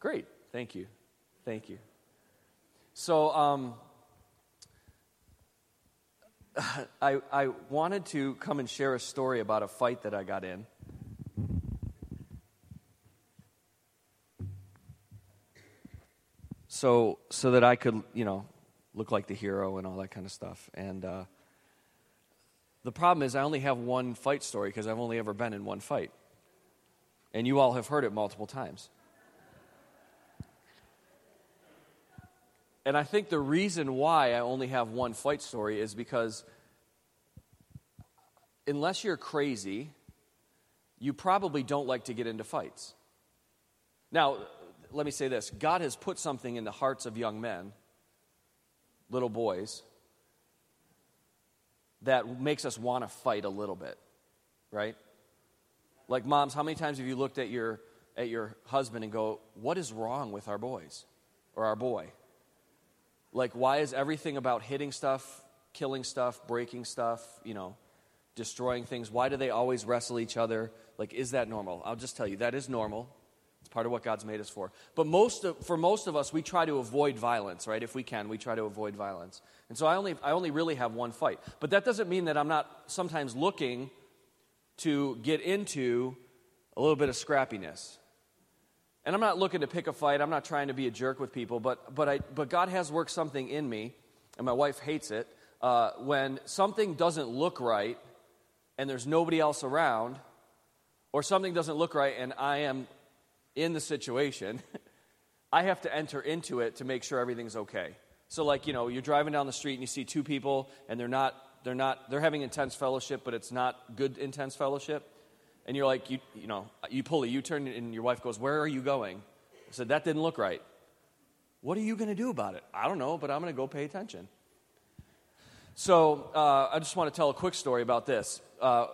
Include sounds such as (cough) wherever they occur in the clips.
Great. Thank you. Thank you. So, um, (sighs) I, I wanted to come and share a story about a fight that I got in. So, so that I could, you know, look like the hero and all that kind of stuff. And uh, the problem is, I only have one fight story because I've only ever been in one fight. And you all have heard it multiple times. And I think the reason why I only have one fight story is because unless you're crazy, you probably don't like to get into fights. Now, let me say this God has put something in the hearts of young men, little boys, that makes us want to fight a little bit, right? Like moms, how many times have you looked at your at your husband and go, "What is wrong with our boys or our boy?" Like, why is everything about hitting stuff, killing stuff, breaking stuff, you know, destroying things? Why do they always wrestle each other? Like, is that normal? I'll just tell you, that is normal. It's part of what God's made us for. But most of, for most of us, we try to avoid violence, right? If we can, we try to avoid violence. And so I only, I only really have one fight. But that doesn't mean that I'm not sometimes looking to get into a little bit of scrappiness. And I'm not looking to pick a fight. I'm not trying to be a jerk with people, but, but, I, but God has worked something in me, and my wife hates it. Uh, when something doesn't look right and there's nobody else around, or something doesn't look right and I am in the situation, (laughs) I have to enter into it to make sure everything's okay. So, like, you know, you're driving down the street and you see two people and they're not, they're not, they're having intense fellowship, but it's not good intense fellowship and you're like, you, you know, you pull a U turn, and your wife goes, Where are you going? I said, That didn't look right. What are you going to do about it? I don't know, but I'm going to go pay attention. So uh, I just want to tell a quick story about this. Uh,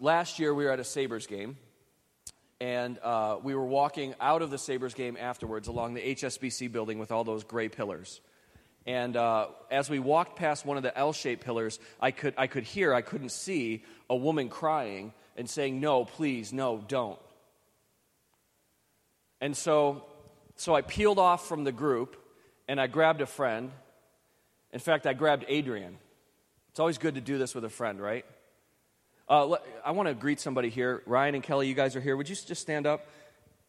last year, we were at a Sabres game, and uh, we were walking out of the Sabres game afterwards along the HSBC building with all those gray pillars. And uh, as we walked past one of the L shaped pillars, I could, I could hear, I couldn't see a woman crying and saying, No, please, no, don't. And so, so I peeled off from the group and I grabbed a friend. In fact, I grabbed Adrian. It's always good to do this with a friend, right? Uh, I want to greet somebody here. Ryan and Kelly, you guys are here. Would you just stand up?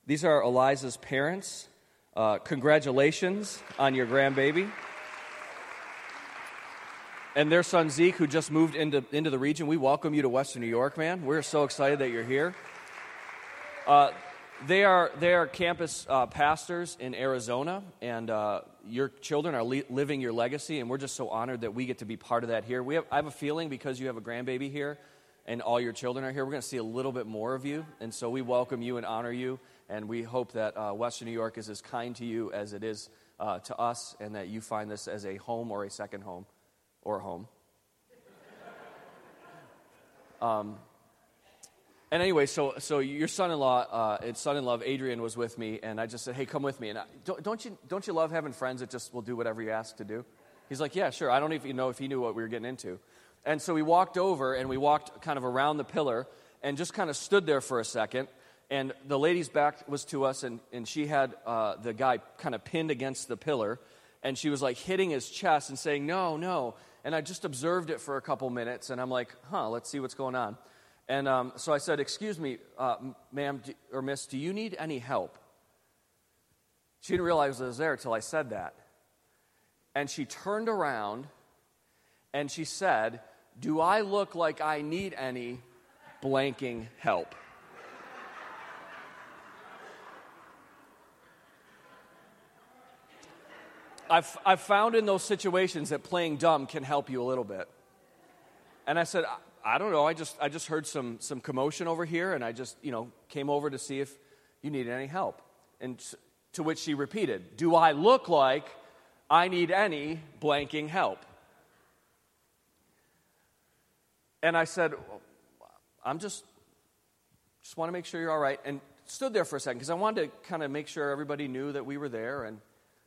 These are Eliza's parents. Uh, congratulations on your grandbaby and their son Zeke, who just moved into, into the region. We welcome you to Western New York, man. We're so excited that you're here. Uh, they are, they are campus uh, pastors in Arizona, and uh, your children are li- living your legacy, and we're just so honored that we get to be part of that here. We have, I have a feeling because you have a grandbaby here and all your children are here, we're going to see a little bit more of you, and so we welcome you and honor you, and we hope that uh, Western New York is as kind to you as it is uh, to us, and that you find this as a home or a second home or home. Um, and anyway, so, so your son-in-law, uh, son-in-law Adrian was with me, and I just said, "Hey, come with me." And I, don't, don't, you don't you love having friends that just will do whatever you ask to do? He's like, "Yeah, sure." I don't even know if he knew what we were getting into. And so we walked over, and we walked kind of around the pillar, and just kind of stood there for a second. And the lady's back was to us, and, and she had uh, the guy kind of pinned against the pillar, and she was like hitting his chest and saying, "No, no." And I just observed it for a couple minutes, and I'm like, huh, let's see what's going on. And um, so I said, excuse me, uh, ma'am or miss, do you need any help? She didn't realize I was there until I said that. And she turned around and she said, Do I look like I need any blanking help? I've, I've found in those situations that playing dumb can help you a little bit. And I said, I, I don't know. I just, I just heard some, some commotion over here, and I just, you know, came over to see if you needed any help. And to which she repeated, Do I look like I need any blanking help? And I said, I'm just, just want to make sure you're all right. And stood there for a second because I wanted to kind of make sure everybody knew that we were there. And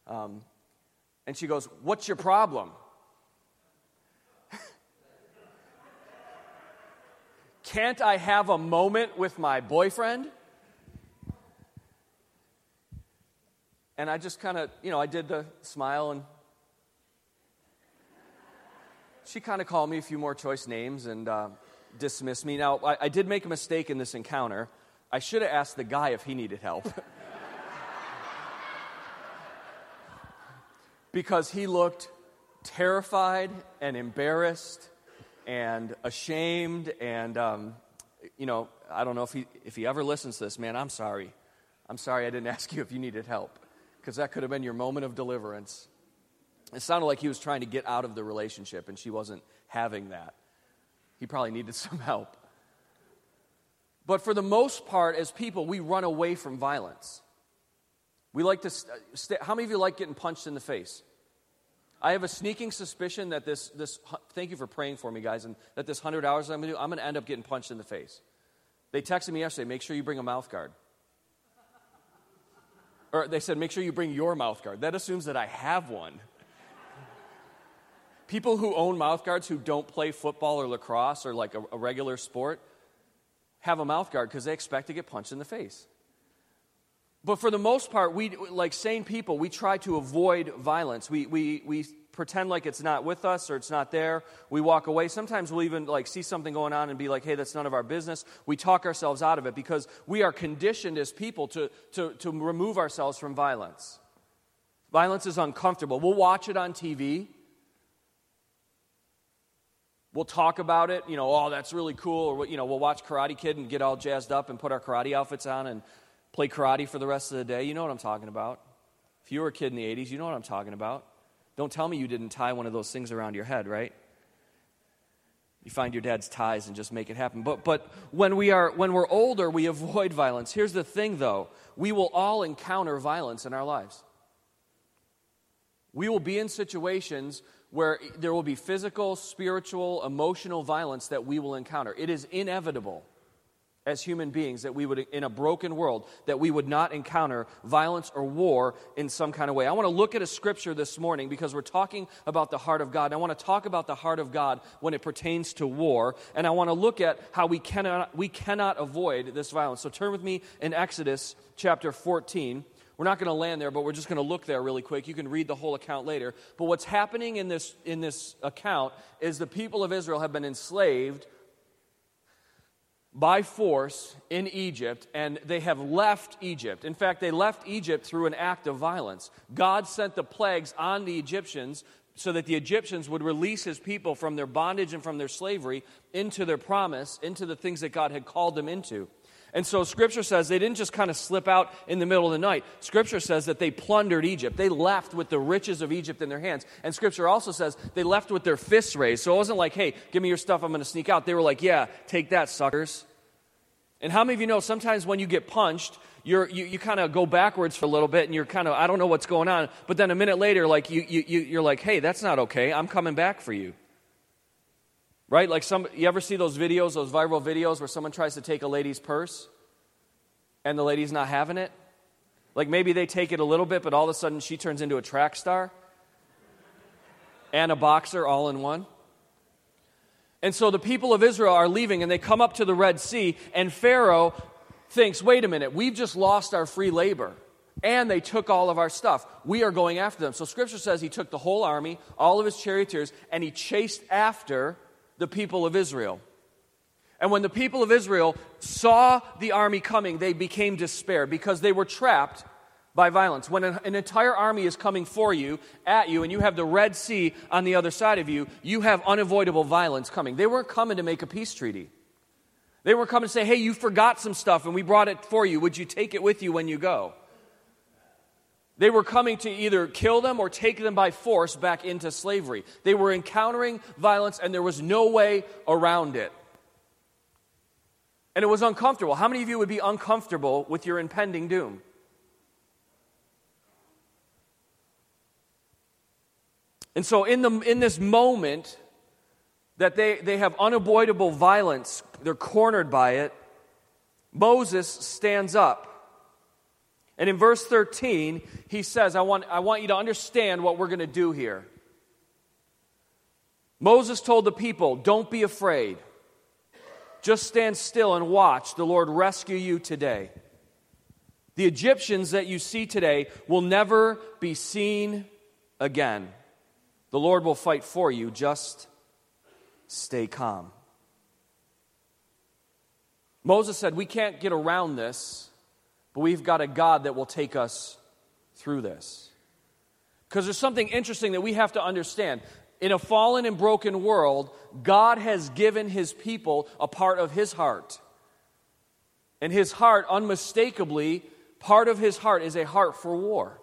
um, and she goes, What's your problem? (laughs) Can't I have a moment with my boyfriend? And I just kind of, you know, I did the smile and she kind of called me a few more choice names and uh, dismissed me. Now, I, I did make a mistake in this encounter. I should have asked the guy if he needed help. (laughs) because he looked terrified and embarrassed and ashamed and um, you know i don't know if he if he ever listens to this man i'm sorry. I'm sorry i didn't (laughs) ask you if you needed help because that could have been your moment of deliverance. It sounded like he was trying to get out of the relationship and she wasn't having that. He probably needed (laughs) some help. But for the most part as people we run away from violence we like to st- st- how many of you like getting punched in the face I have a sneaking suspicion that this, this, thank you for praying for me, guys, and that this 100 hours I'm going to do, I'm going to end up getting punched in the face. They texted me yesterday, make sure you bring a mouth guard. Or they said, make sure you bring your mouth guard. That assumes that I have one. People who own mouth guards who don't play football or lacrosse or like a, a regular sport have a mouth guard because they expect to get punched in the face. But for the most part, we, like sane people, we try to avoid violence. We, we, we pretend like it's not with us or it's not there. We walk away. Sometimes we'll even like see something going on and be like, hey, that's none of our business. We talk ourselves out of it because we are conditioned as people to, to, to remove ourselves from violence. Violence is uncomfortable. We'll watch it on TV. We'll talk about it, you know, oh, that's really cool. Or, you know, we'll watch Karate Kid and get all jazzed up and put our karate outfits on and play karate for the rest of the day. You know what I'm talking about. If you were a kid in the 80s, you know what I'm talking about. Don't tell me you didn't tie one of those things around your head, right? You find your dad's ties and just make it happen. But, but when, we are, when we're older, we avoid violence. Here's the thing, though we will all encounter violence in our lives. We will be in situations where there will be physical, spiritual, emotional violence that we will encounter. It is inevitable as human beings that we would in a broken world that we would not encounter violence or war in some kind of way. I want to look at a scripture this morning because we're talking about the heart of god i want to talk about the heart of god when it pertains to war and i want to look at how we cannot we cannot avoid this violence. So turn with me in exodus chapter 14 we're not going to land there but we're just going to look there really quick. You can read the whole account later. But what's happening in this in this account is the people of israel have been enslaved by force in Egypt, and they have left Egypt. In fact, they left Egypt through an act of violence. God sent the plagues on the Egyptians so that the Egyptians would release his people from their bondage and from their slavery into their promise, into the things that God had called them into. And so Scripture says they didn't just kind of slip out in the middle of the night. Scripture says that they plundered Egypt. They left with the riches of Egypt in their hands. And Scripture also says they left with their fists raised. So it wasn't like, hey, give me your stuff, I'm going to sneak out. They were like, yeah, take that, suckers. And how many of you know sometimes when you get punched, you're, you, you kind of go backwards for a little bit and you're kind of, I don't know what's going on. But then a minute later, like you, you, you're like, hey, that's not okay. I'm coming back for you. Right? Like some, you ever see those videos, those viral videos where someone tries to take a lady's purse and the lady's not having it? Like maybe they take it a little bit, but all of a sudden she turns into a track star and a boxer all in one. And so the people of Israel are leaving and they come up to the Red Sea, and Pharaoh thinks, wait a minute, we've just lost our free labor. And they took all of our stuff. We are going after them. So scripture says he took the whole army, all of his charioteers, and he chased after the people of Israel. And when the people of Israel saw the army coming, they became despair because they were trapped by violence. When an, entire army is coming for you, at you, and you have the Red Sea on the other side of you, you have unavoidable violence coming. They weren't coming to make a peace treaty. They were coming to say, hey, you forgot some stuff and we brought it for you. Would you take it with you when you go? They were coming to either kill them or take them by force back into slavery. They were encountering violence and there was no way around it. And it was uncomfortable. How many of you would be uncomfortable with your impending doom? And so, in, the, in this moment that they, they have unavoidable violence, they're cornered by it, Moses stands up. And in verse 13, he says, I want, I want you to understand what we're going to do here. Moses told the people, Don't be afraid. Just stand still and watch the Lord rescue you today. The Egyptians that you see today will never be seen again. The Lord will fight for you. Just stay calm. Moses said, We can't get around this, but we've got a God that will take us through this. Because there's something interesting that we have to understand. In a fallen and broken world, God has given his people a part of his heart. And his heart, unmistakably, part of his heart is a heart for war.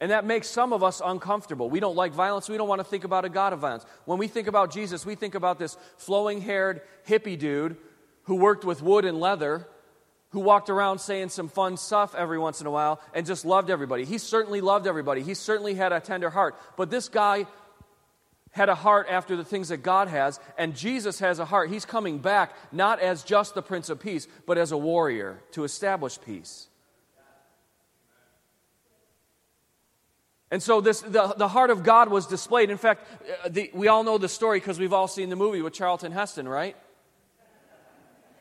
And that makes some of us uncomfortable. We don't like violence. We don't want to think about a God of violence. When we think about Jesus, we think about this flowing haired hippie dude who worked with wood and leather, who walked around saying some fun stuff every once in a while and just loved everybody. He certainly loved everybody. He certainly had a tender heart. But this guy had a heart after the things that God has, and Jesus has a heart. He's coming back not as just the Prince of Peace, but as a warrior to establish peace. And so this, the, the heart of God was displayed. In fact, uh, the, we all know the story because we've all seen the movie with Charlton Heston, right?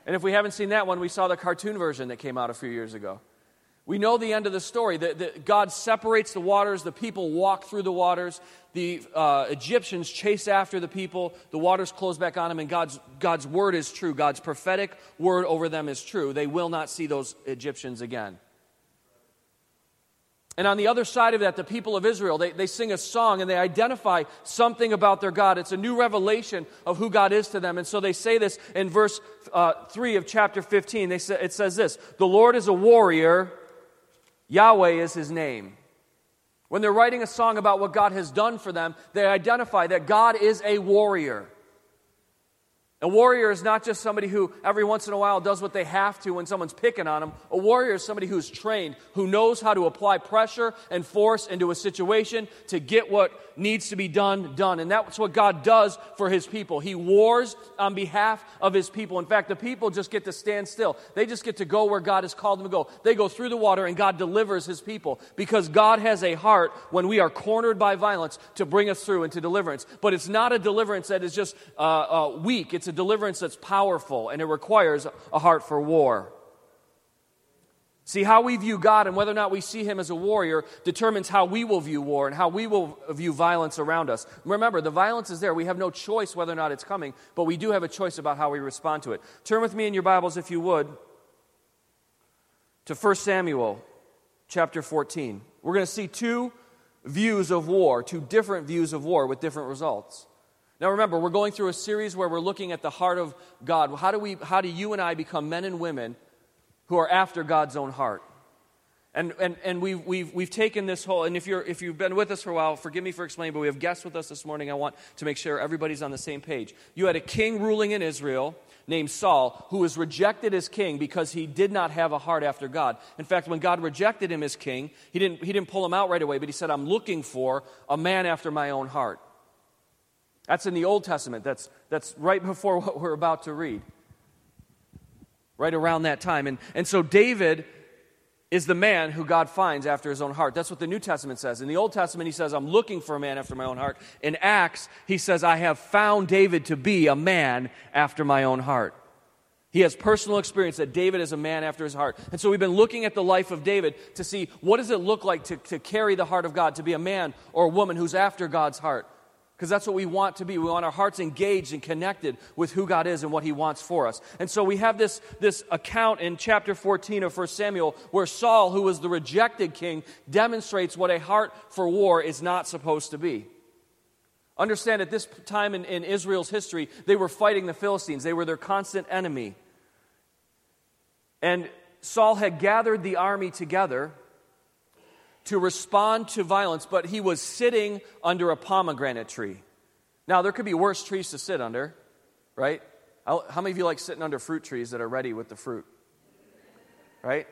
And if we haven't seen that one, we saw the cartoon version that came out a few years ago. We know the end of the story that, God separates the waters, the people walk through the waters, the uh, Egyptians chase after the people, the waters close back on them, and God's, God's word is true. God's prophetic word over them is true. They will not see those Egyptians again. And on the other side of that, the people of Israel, they, they sing a song and they identify something about their God. It's a new revelation of who God is to them. And so they say this in verse uh, 3 of chapter 15. They say, it says this The Lord is a warrior, Yahweh is his name. When they're writing a song about what God has done for them, they identify that God is a warrior. A warrior is not just somebody who every once in a while does what they have to when someone's picking on them. A warrior is somebody who's trained, who knows how to apply pressure and force into a situation to get what needs to be done, done. And that's what God does for his people. He wars on behalf of his people. In fact, the people just get to stand still. They just get to go where God has called them to go. They go through the water and God delivers his people because God has a heart when we are cornered by violence to bring us through into deliverance. But it's not a deliverance that is just uh, uh, weak. It's a deliverance that's powerful and it requires a heart for war. See, how we view God and whether or not we see Him as a warrior determines how we will view war and how we will view violence around us. Remember, the violence is there. We have no choice whether or not it's coming, but we do have a choice about how we respond to it. Turn with me in your Bibles, if you would, to 1 Samuel chapter 14. We're going to see two views of war, two different views of war with different results. Now remember, we're going through a series where we're looking at the heart of God. How do, we, how do you and I become men and women who are after God's own heart? And, and, and we've, we've, we've taken this whole, and if, you're, if you've been with us for a while, forgive me for explaining, but we have guests with us this morning. I want to make sure everybody's on the same page. You had a king ruling in Israel named Saul who was rejected as king because he did not have a heart after God. In fact, when God rejected him as king, he didn't, he didn't pull him out right away, but he said, I'm looking for a man after my own heart. That's in the Old Testament. That's, that's right before (laughs) what we're about to read. Right around that time. And, and so David is the man who God finds after his own heart. That's what the New Testament says. In the Old Testament, he says, I'm looking for a man after my own heart. In Acts, he says, I have found David to be a man after my own heart. He has personal experience that David is a man after his heart. And so we've been looking at the life of David to see what does it look like to, to carry the heart of God, to be a man or a woman who's after God's heart. Because that's what we want to be. We want our hearts engaged and connected with who God is and what He wants for us. And so we have this, this account in chapter 14 of 1 Samuel where Saul, who was the rejected king, demonstrates what a heart for war is not supposed to be. Understand at this time in, in Israel's history, they were fighting the Philistines, they were their constant enemy. And Saul had gathered the army together to respond to violence, but he was sitting under a pomegranate tree. Now, there could be worse trees to sit under, right? How many of you like sitting under fruit trees that are ready with the fruit? Right?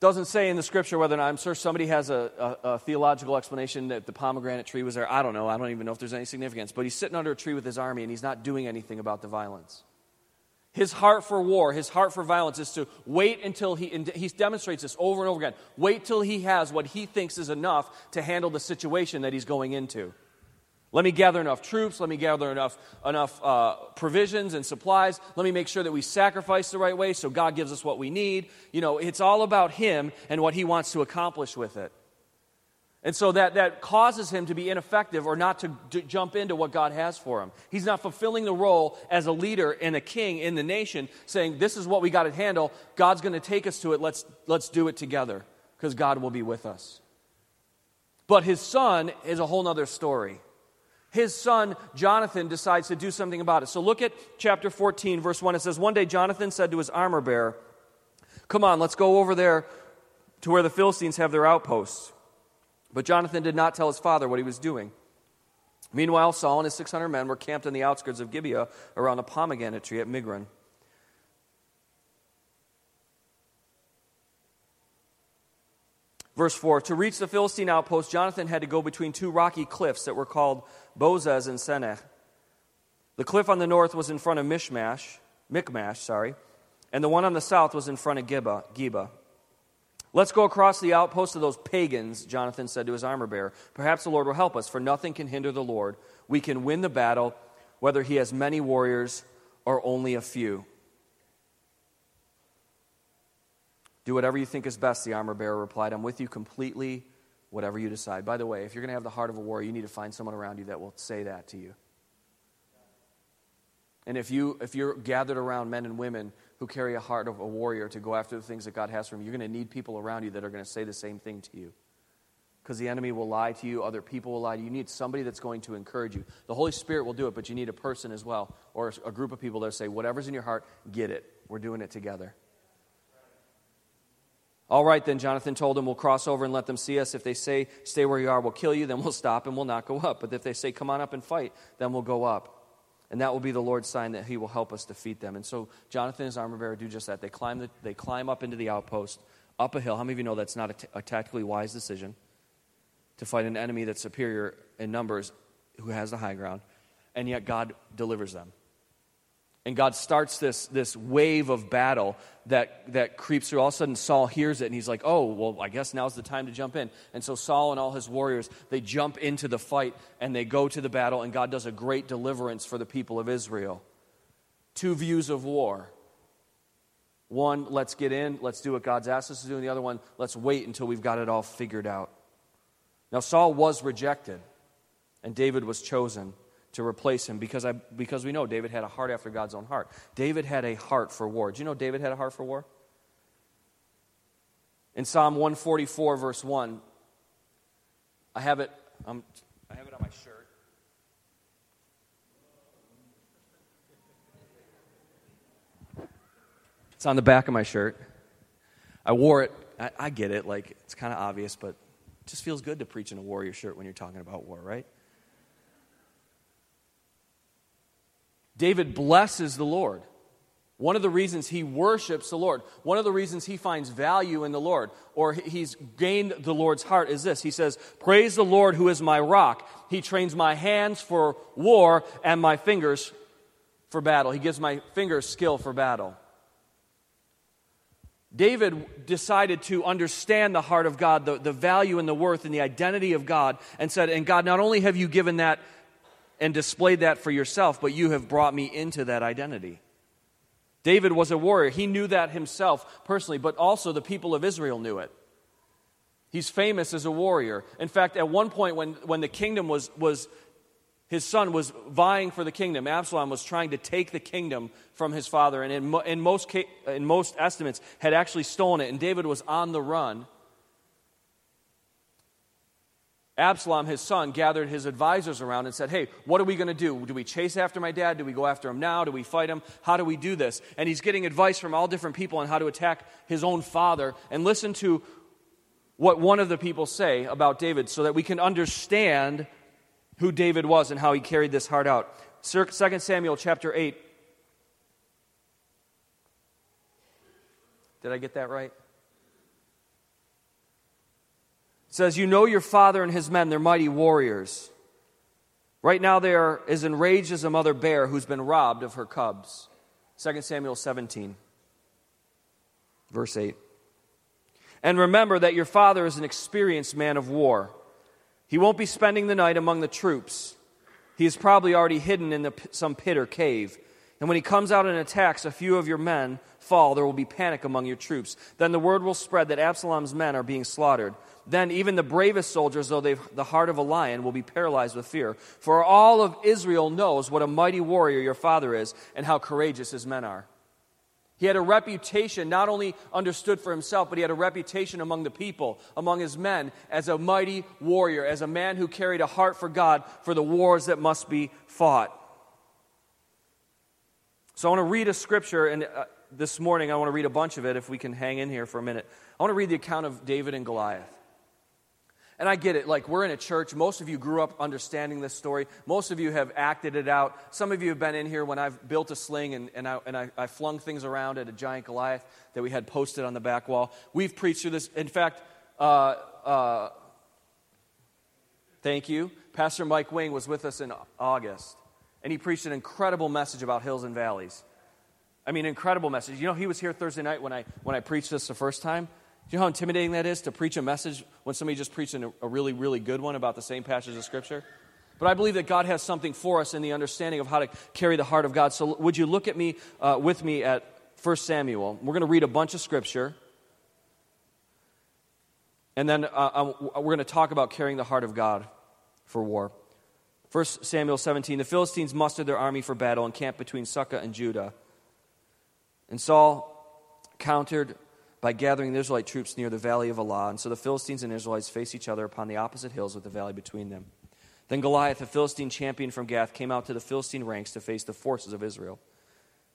Doesn't say in the scripture whether or not, I'm sure somebody has a, a, a, theological explanation that the pomegranate tree was there. I don't know. I don't even know if there's any significance. But he's sitting under a tree with his army and he's not doing anything about the violence. His heart for war, his heart for violence is to wait until he, he demonstrates this over and over again. Wait till he has what he thinks is enough to handle the situation that he's going into. Let me gather enough troops. Let me gather enough, enough uh, provisions and supplies. Let me make sure that we sacrifice the right way so God gives us what we need. You know, it's all about Him and what He wants to accomplish with it. And so that, that causes him to be ineffective or not to, jump into what God has for him. He's not fulfilling the role as a leader and a king in the nation, saying, This is what we got to handle. God's going to take us to it. Let's, let's do it together because God will be with us. But his son is a whole other story. His son, Jonathan, decides to do something about it. So look at chapter 14, verse 1. It says, One day Jonathan said to his armor bearer, Come on, let's go over there to where the Philistines have their outposts. But Jonathan did not tell his father what he was doing. Meanwhile, Saul and his 600 men were camped on the outskirts of Gibeah around a pomegranate tree at Migron. Verse 4 To reach the Philistine outpost, Jonathan had to go between two rocky cliffs that were called Bozez and Seneh. The cliff on the north was in front of Mishmash, Michmash, sorry, and the one on the south was in front of Gibeah. Let's go across the outpost of those pagans, Jonathan said to his armor bearer. Perhaps the Lord will help us, for nothing can hinder the Lord. We can win the battle, whether he has many warriors or only a few. Do whatever you think is best, the armor bearer replied. I'm with you completely, whatever you decide. By the way, if you're going to have the heart of a warrior, you need to find someone around you that will say that to you. And if, you, if you're gathered around men and women who carry a heart of a warrior to go after the things that God has for them, you're going to need people around you that are going to say the same thing to you. Because the enemy will lie to you, other people will lie to you. You need somebody that's going to encourage you. The Holy Spirit will do it, but you need a person as well, or a group of people that say, whatever's in your heart, get it. We're doing it together. All right, then, Jonathan told him, We'll cross over and let them see us. If they say, Stay where you are, we'll kill you, then we'll stop and we'll not go up. But if they say, Come on up and fight, then we'll go up. And that will be the Lord's sign that he will help us defeat them. And so Jonathan and his armor bearer do just that. They climb, the, they climb up into the outpost, up a hill. How many of you know that's not a, t- a tactically wise decision to fight an enemy that's superior in numbers who has the high ground? And yet God delivers them. And God starts this, this wave of battle that, that creeps through. All of a sudden, Saul hears it and he's like, oh, well, I guess now's the time to jump in. And so Saul and all his warriors, they jump into the fight and they go to the battle, and God does a great deliverance for the people of Israel. Two views of war. One, let's get in, let's do what God's asked us to do. And the other one, let's wait until we've got it all figured out. Now, Saul was rejected, and David was chosen to replace him because, I, because we know David had a heart after God's own heart. David had a heart for war. Do you know David had a heart for war? In Psalm 144, verse 1, I have it, um, I have it on my shirt. It's on the back of my shirt. I wore it. I, I get it. Like, it's kind of obvious, but it just feels good to preach in a warrior shirt when you're talking about war, right? David blesses the Lord. One of the reasons he worships the Lord, one of the reasons he finds value in the Lord, or he's gained the Lord's heart, is this. He says, Praise the Lord who is my rock. He trains my hands for war and my fingers for battle. He gives my fingers skill for battle. David decided to understand the heart of God, the, the value and the worth and the identity of God, and said, And God, not only have you given that and displayed that for yourself, but you have brought me into that identity. David was a warrior. He knew that himself personally, but also the people of Israel knew it. He's famous as a warrior. In fact, at one point when, when the kingdom was, was, his son was vying for the kingdom, Absalom was trying to take the kingdom from his father, and in, in, most, in most estimates had actually stolen it, and David was on the run. Absalom, his son, gathered his advisors around and said, Hey, what are we going to do? Do we chase after my dad? Do we go after him now? Do we fight him? How do we do this? And he's getting advice from all different people on how to attack his own father. And listen to what one of the people say about David so that we can understand who David was and how he carried this heart out. 2 Samuel chapter 8. Did I get that right? It says, You know your father and his men, they're mighty warriors. Right now, they are as enraged as a mother bear who's been robbed of her cubs. 2 Samuel 17, verse 8. And remember that your father is an experienced man of war. He won't be spending the night among the troops. He is probably already hidden in the, some pit or cave. And when he comes out and attacks, a few of your men fall. There will be panic among your troops. Then the word will spread that Absalom's men are being slaughtered. Then even the bravest soldiers, though they've the heart of a lion, will be paralyzed with fear. For all of Israel knows what a mighty warrior your father is and how courageous his men are. He had a reputation, not only understood for himself, but he had a reputation among the people, among his men, as a mighty warrior, as a man who carried a heart for God for the wars that must be fought. So I want to read a scripture, and uh, this morning I want to read a bunch of it if we can hang in here for a minute. I want to read the account of David and Goliath. And I get it. Like, we're in a church. Most of you grew up understanding this story. Most of you have acted it out. Some of you have been in here when I've built a sling and, and, I, and I, I flung things around at a giant Goliath that we had posted on the back wall. We've preached through this. In fact, uh, uh, thank you. Pastor Mike Wing was with us in August, and he preached an incredible message about hills and valleys. I mean, incredible message. You know, he was here Thursday night when I, when I preached this the first time. Do you know how intimidating that is to preach a message when somebody just preached a, really, really good one about the same passage of Scripture? But I believe that God has something for us in the understanding of how to carry the heart of God. So, would you look at me uh, with me at 1 Samuel? We're going to read a bunch of Scripture. And then uh, we're going to talk about carrying the heart of God for war. 1 Samuel 17 The Philistines mustered their army for battle and camped between Socoh and Judah. And Saul countered by gathering the Israelite troops near the valley of Elah. And so the Philistines and Israelites faced each other upon the opposite hills with the valley between them. Then Goliath, a Philistine champion from Gath, came out to the Philistine ranks to face the forces of Israel.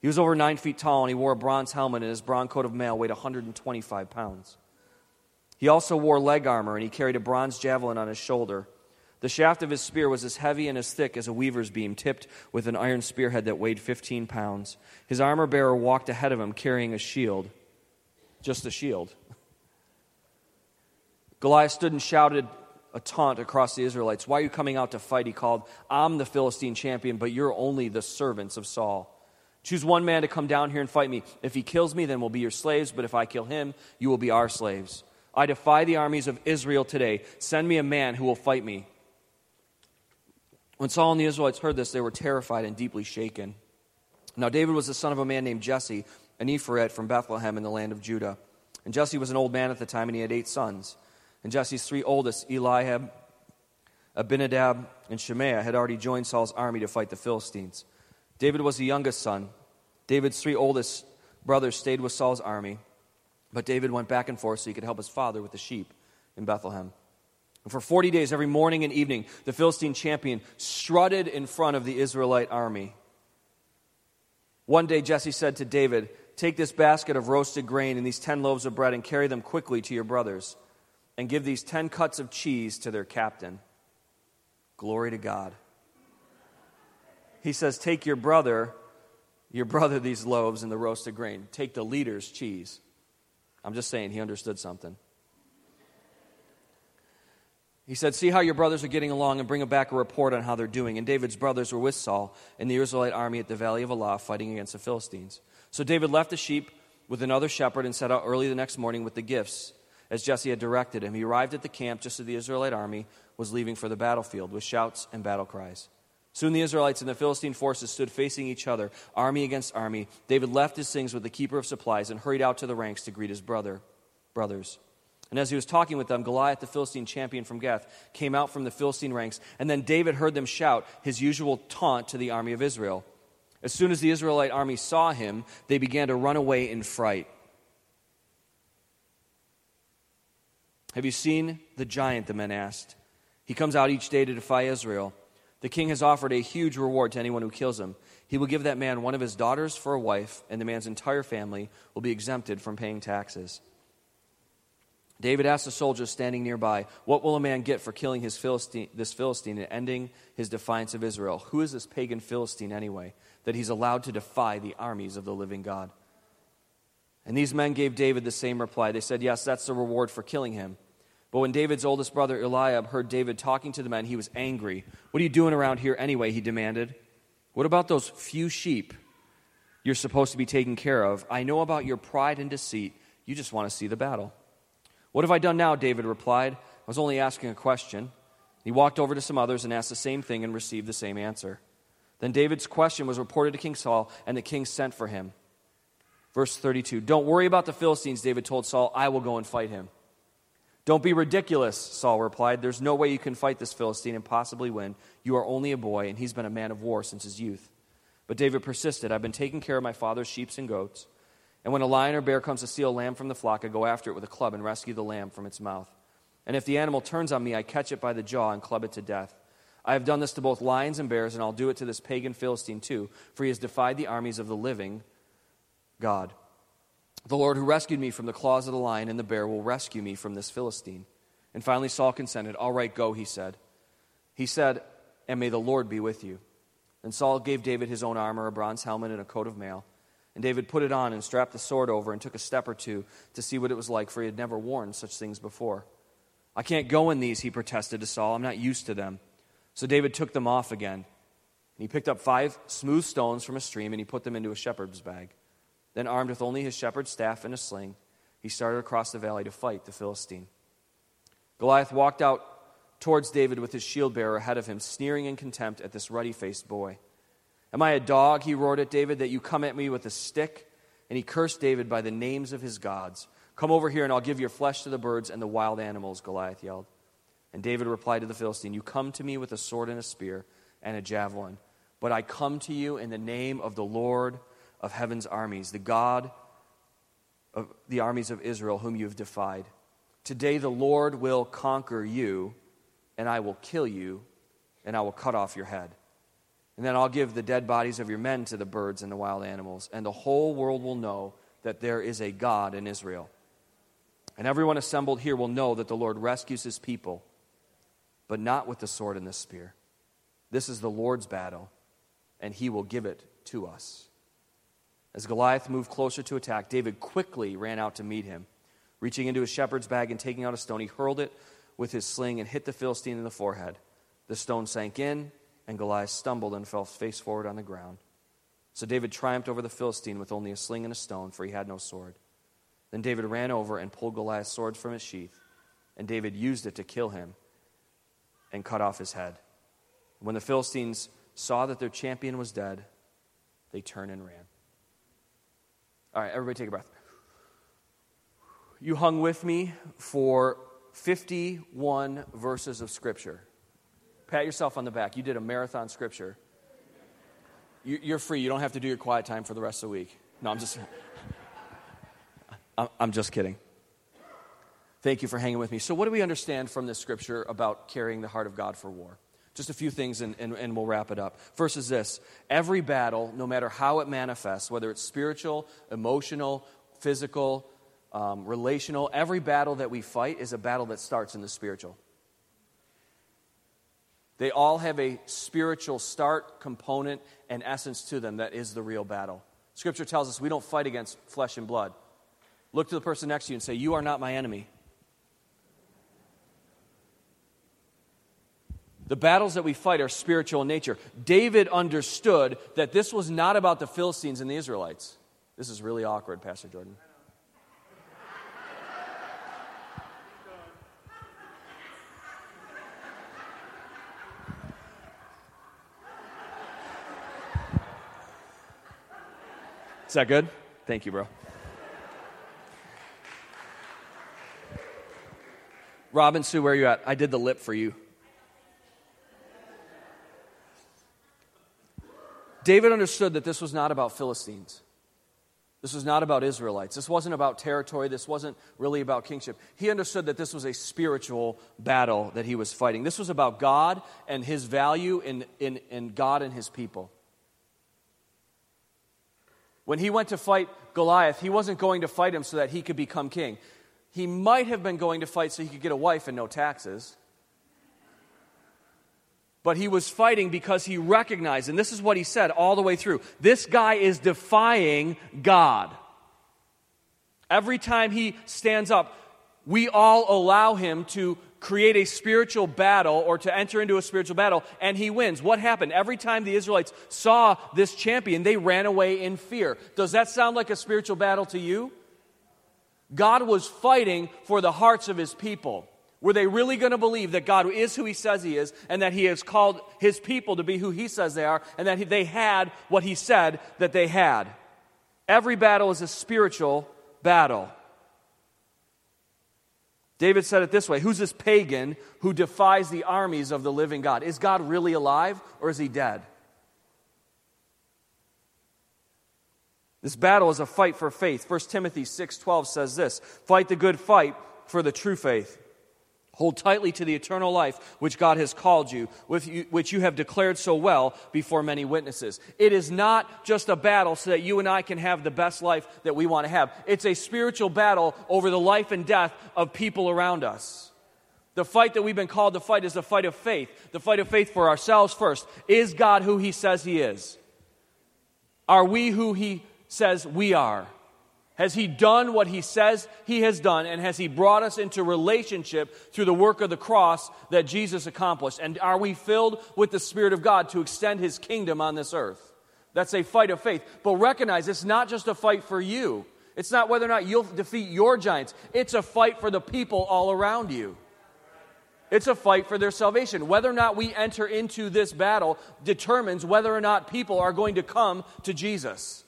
He was over nine feet tall, and he wore a bronze helmet, and his bronze coat of mail weighed 125 pounds. He also wore leg armor, and he carried a bronze javelin on his shoulder. The shaft of his spear was as heavy and as thick as a weaver's beam, tipped with an iron spearhead that weighed 15 pounds. His armor bearer walked ahead of him, carrying a shield just a shield. Goliath stood and shouted a taunt across the Israelites. Why are you coming out to fight? He called, I'm the Philistine champion, but you're only the servants of Saul. Choose one man to come down here and fight me. If he kills me, then we'll be your slaves, but if I kill him, you will be our slaves. I defy the armies of Israel today. Send me a man who will fight me. When Saul and the Israelites heard this, they were terrified and deeply shaken. Now, David was the son of a man named Jesse an Ephrathite from Bethlehem in the land of Judah. And Jesse was an old man at the time, and he had eight sons. And Jesse's three oldest, Eliab, Abinadab, and Shimea, had already joined Saul's army to fight the Philistines. David was the youngest son. David's three oldest brothers stayed with Saul's army, but David went back and forth so he could help his father with the sheep in Bethlehem. And for 40 days, every morning and evening, the Philistine champion strutted in front of the Israelite army. One day, Jesse said to David, Take this basket of roasted grain and these ten loaves of bread and carry them quickly to your brothers, and give these ten cuts of cheese to their captain. Glory to God. He says, Take your brother, your brother, these loaves and the roasted grain. Take the leader's cheese. I'm just saying, he understood something. He said, See how your brothers are getting along and bring back a report on how they're doing. And David's brothers were with Saul in the Israelite army at the valley of Elah fighting against the Philistines. So David left the sheep with another shepherd and set out early the next morning with the gifts, as Jesse had directed him. He arrived at the camp just as the Israelite army was leaving for the battlefield with shouts and battle cries. Soon the Israelites and the Philistine forces stood facing each other, army against army. David left his things with the keeper of supplies and hurried out to the ranks to greet his brother, brothers. And as he was talking with them, Goliath, the Philistine champion from Gath, came out from the Philistine ranks. And then David heard them shout his usual taunt to the army of Israel. As soon as the Israelite army saw him, they began to run away in fright. Have you seen the giant? The men asked. He comes out each day to defy Israel. The king has offered a huge reward to anyone who kills him. He will give that man one of his daughters for a wife, and the man's entire family will be exempted from paying taxes. David asked the soldiers standing nearby, What will a man get for killing his Philistine, this Philistine and ending his defiance of Israel? Who is this pagan Philistine anyway, that he's allowed to defy the armies of the living God? And these men gave David the same reply. They said, Yes, that's the reward for killing him. But when David's oldest brother Eliab heard David talking to the men, he was angry. What are you doing around here anyway? He demanded. What about those few sheep you're supposed to be taking care of? I know about your pride and deceit. You just want to see the battle. What have I done now? David replied. I was only asking a question. He walked over to some others and asked the same thing and received the same answer. Then David's question was reported to King Saul, and the king sent for him. Verse 32 Don't worry about the Philistines, David told Saul. I will go and fight him. Don't be ridiculous, Saul replied. There's no way you can fight this Philistine and possibly win. You are only a boy, and he's been a man of war since his youth. But David persisted I've been taking care of my father's sheep and goats. And when a lion or bear comes to steal a lamb from the flock, I go after it with a club and rescue the lamb from its mouth. And if the animal turns on me, I catch it by the jaw and club it to death. I have done this to both lions and bears, and I'll do it to this pagan Philistine too, for he has defied the armies of the living God. The Lord who rescued me from the claws of the lion and the bear will rescue me from this Philistine. And finally, Saul consented. All right, go, he said. He said, And may the Lord be with you. And Saul gave David his own armor, a bronze helmet, and a coat of mail. And David put it on and strapped the sword over and took a step or two to see what it was like, for he had never worn such things before. I can't go in these, he protested to Saul. I'm not used to them. So David took them off again. And he picked up five smooth stones from a stream and he put them into a shepherd's bag. Then, armed with only his shepherd's staff and a sling, he started across the valley to fight the Philistine. Goliath walked out towards David with his shield bearer ahead of him, sneering in contempt at this ruddy faced boy. Am I a dog, he roared at David, that you come at me with a stick? And he cursed David by the names of his gods. Come over here, and I'll give your flesh to the birds and the wild animals, Goliath yelled. And David replied to the Philistine, You come to me with a sword and a spear and a javelin, but I come to you in the name of the Lord of heaven's armies, the God of the armies of Israel, whom you have defied. Today the Lord will conquer you, and I will kill you, and I will cut off your head. And then I'll give the dead bodies of your men to the birds and the wild animals, and the whole world will know that there is a God in Israel. And everyone assembled here will know that the Lord rescues his people, but not with the sword and the spear. This is the Lord's battle, and he will give it to us. As Goliath moved closer to attack, David quickly ran out to meet him. Reaching into his shepherd's bag and taking out a stone, he hurled it with his sling and hit the Philistine in the forehead. The stone sank in, and Goliath stumbled and fell face forward on the ground. So David triumphed over the Philistine with only a sling and a stone, for he had no sword. Then David ran over and pulled Goliath's sword from its sheath, and David used it to kill him and cut off his head. When the Philistines saw that their champion was dead, they turned and ran. All right, everybody take a breath. You hung with me for 51 verses of Scripture. Pat yourself on the back. You did a marathon Scripture. You're free. You don't have to do your quiet time for the rest of the week. No, I'm just. (laughs) I'm just kidding. Thank you for hanging with me. So, what do we understand from this scripture about carrying the heart of God for war? Just a few things and, and, and, we'll wrap it up. First is this every battle, no matter how it manifests, whether it's spiritual, emotional, physical, um, relational, every battle that we fight is a battle that starts in the spiritual. They all have a spiritual start, component, and essence to them that is the real battle. Scripture tells us we don't fight against flesh and blood. Look to the person next to you and say, You are not my enemy. The battles that we fight are spiritual in nature. David understood that this was not about the Philistines and the Israelites. This is really awkward, Pastor Jordan. That good? Thank you, bro. Robin Sue, where are you at? I did the lip for you. David understood that this was not about Philistines. This was not about Israelites. This wasn't about territory. This wasn't really about kingship. He understood that this was a spiritual battle that he was fighting. This was about God and his value in, in, in God and his people. When he went to fight Goliath, he wasn't going to fight him so that he could become king. He might have been going to fight so he could get a wife and no taxes but he was fighting because he recognized, and this is what he said all the way through this guy is defying God. Every time he stands up, we all allow him to create a spiritual battle or to enter into a spiritual battle, and he wins. What happened? Every time the Israelites saw this champion, they ran away in fear. Does that sound like a spiritual battle to you? God was fighting for the hearts of his people. Were they really going to believe that God is who He says He is and that He has called His people to be who He says they are and that they had what He said that they had? Every battle is a spiritual battle. David said it this way Who's this pagan who defies the armies of the living God? Is God really alive or is He dead? This battle is a fight for faith. 1 Timothy 6:12 says this, "Fight the good fight for the true faith." Hold tightly to the eternal life which God has called you, which you have declared so well before many witnesses. It is not just a battle so that you and I can have the best life that we want to have. It's a spiritual battle over the life and death of people around us. The fight that we've been called to fight is the fight of faith, the fight of faith for ourselves first. Is God who He says He is? Are we who He says we are? Has He done what He says He has done? And has He brought us into relationship through the work of the cross that Jesus accomplished? And are we filled with the Spirit of God to extend His kingdom on this earth? That's a fight of faith. But recognize it's not just a fight for you, it's not whether or not you'll defeat your giants, it's a fight for the people all around you. It's a fight for their salvation. Whether or not we enter into this battle determines whether or not people are going to come to Jesus.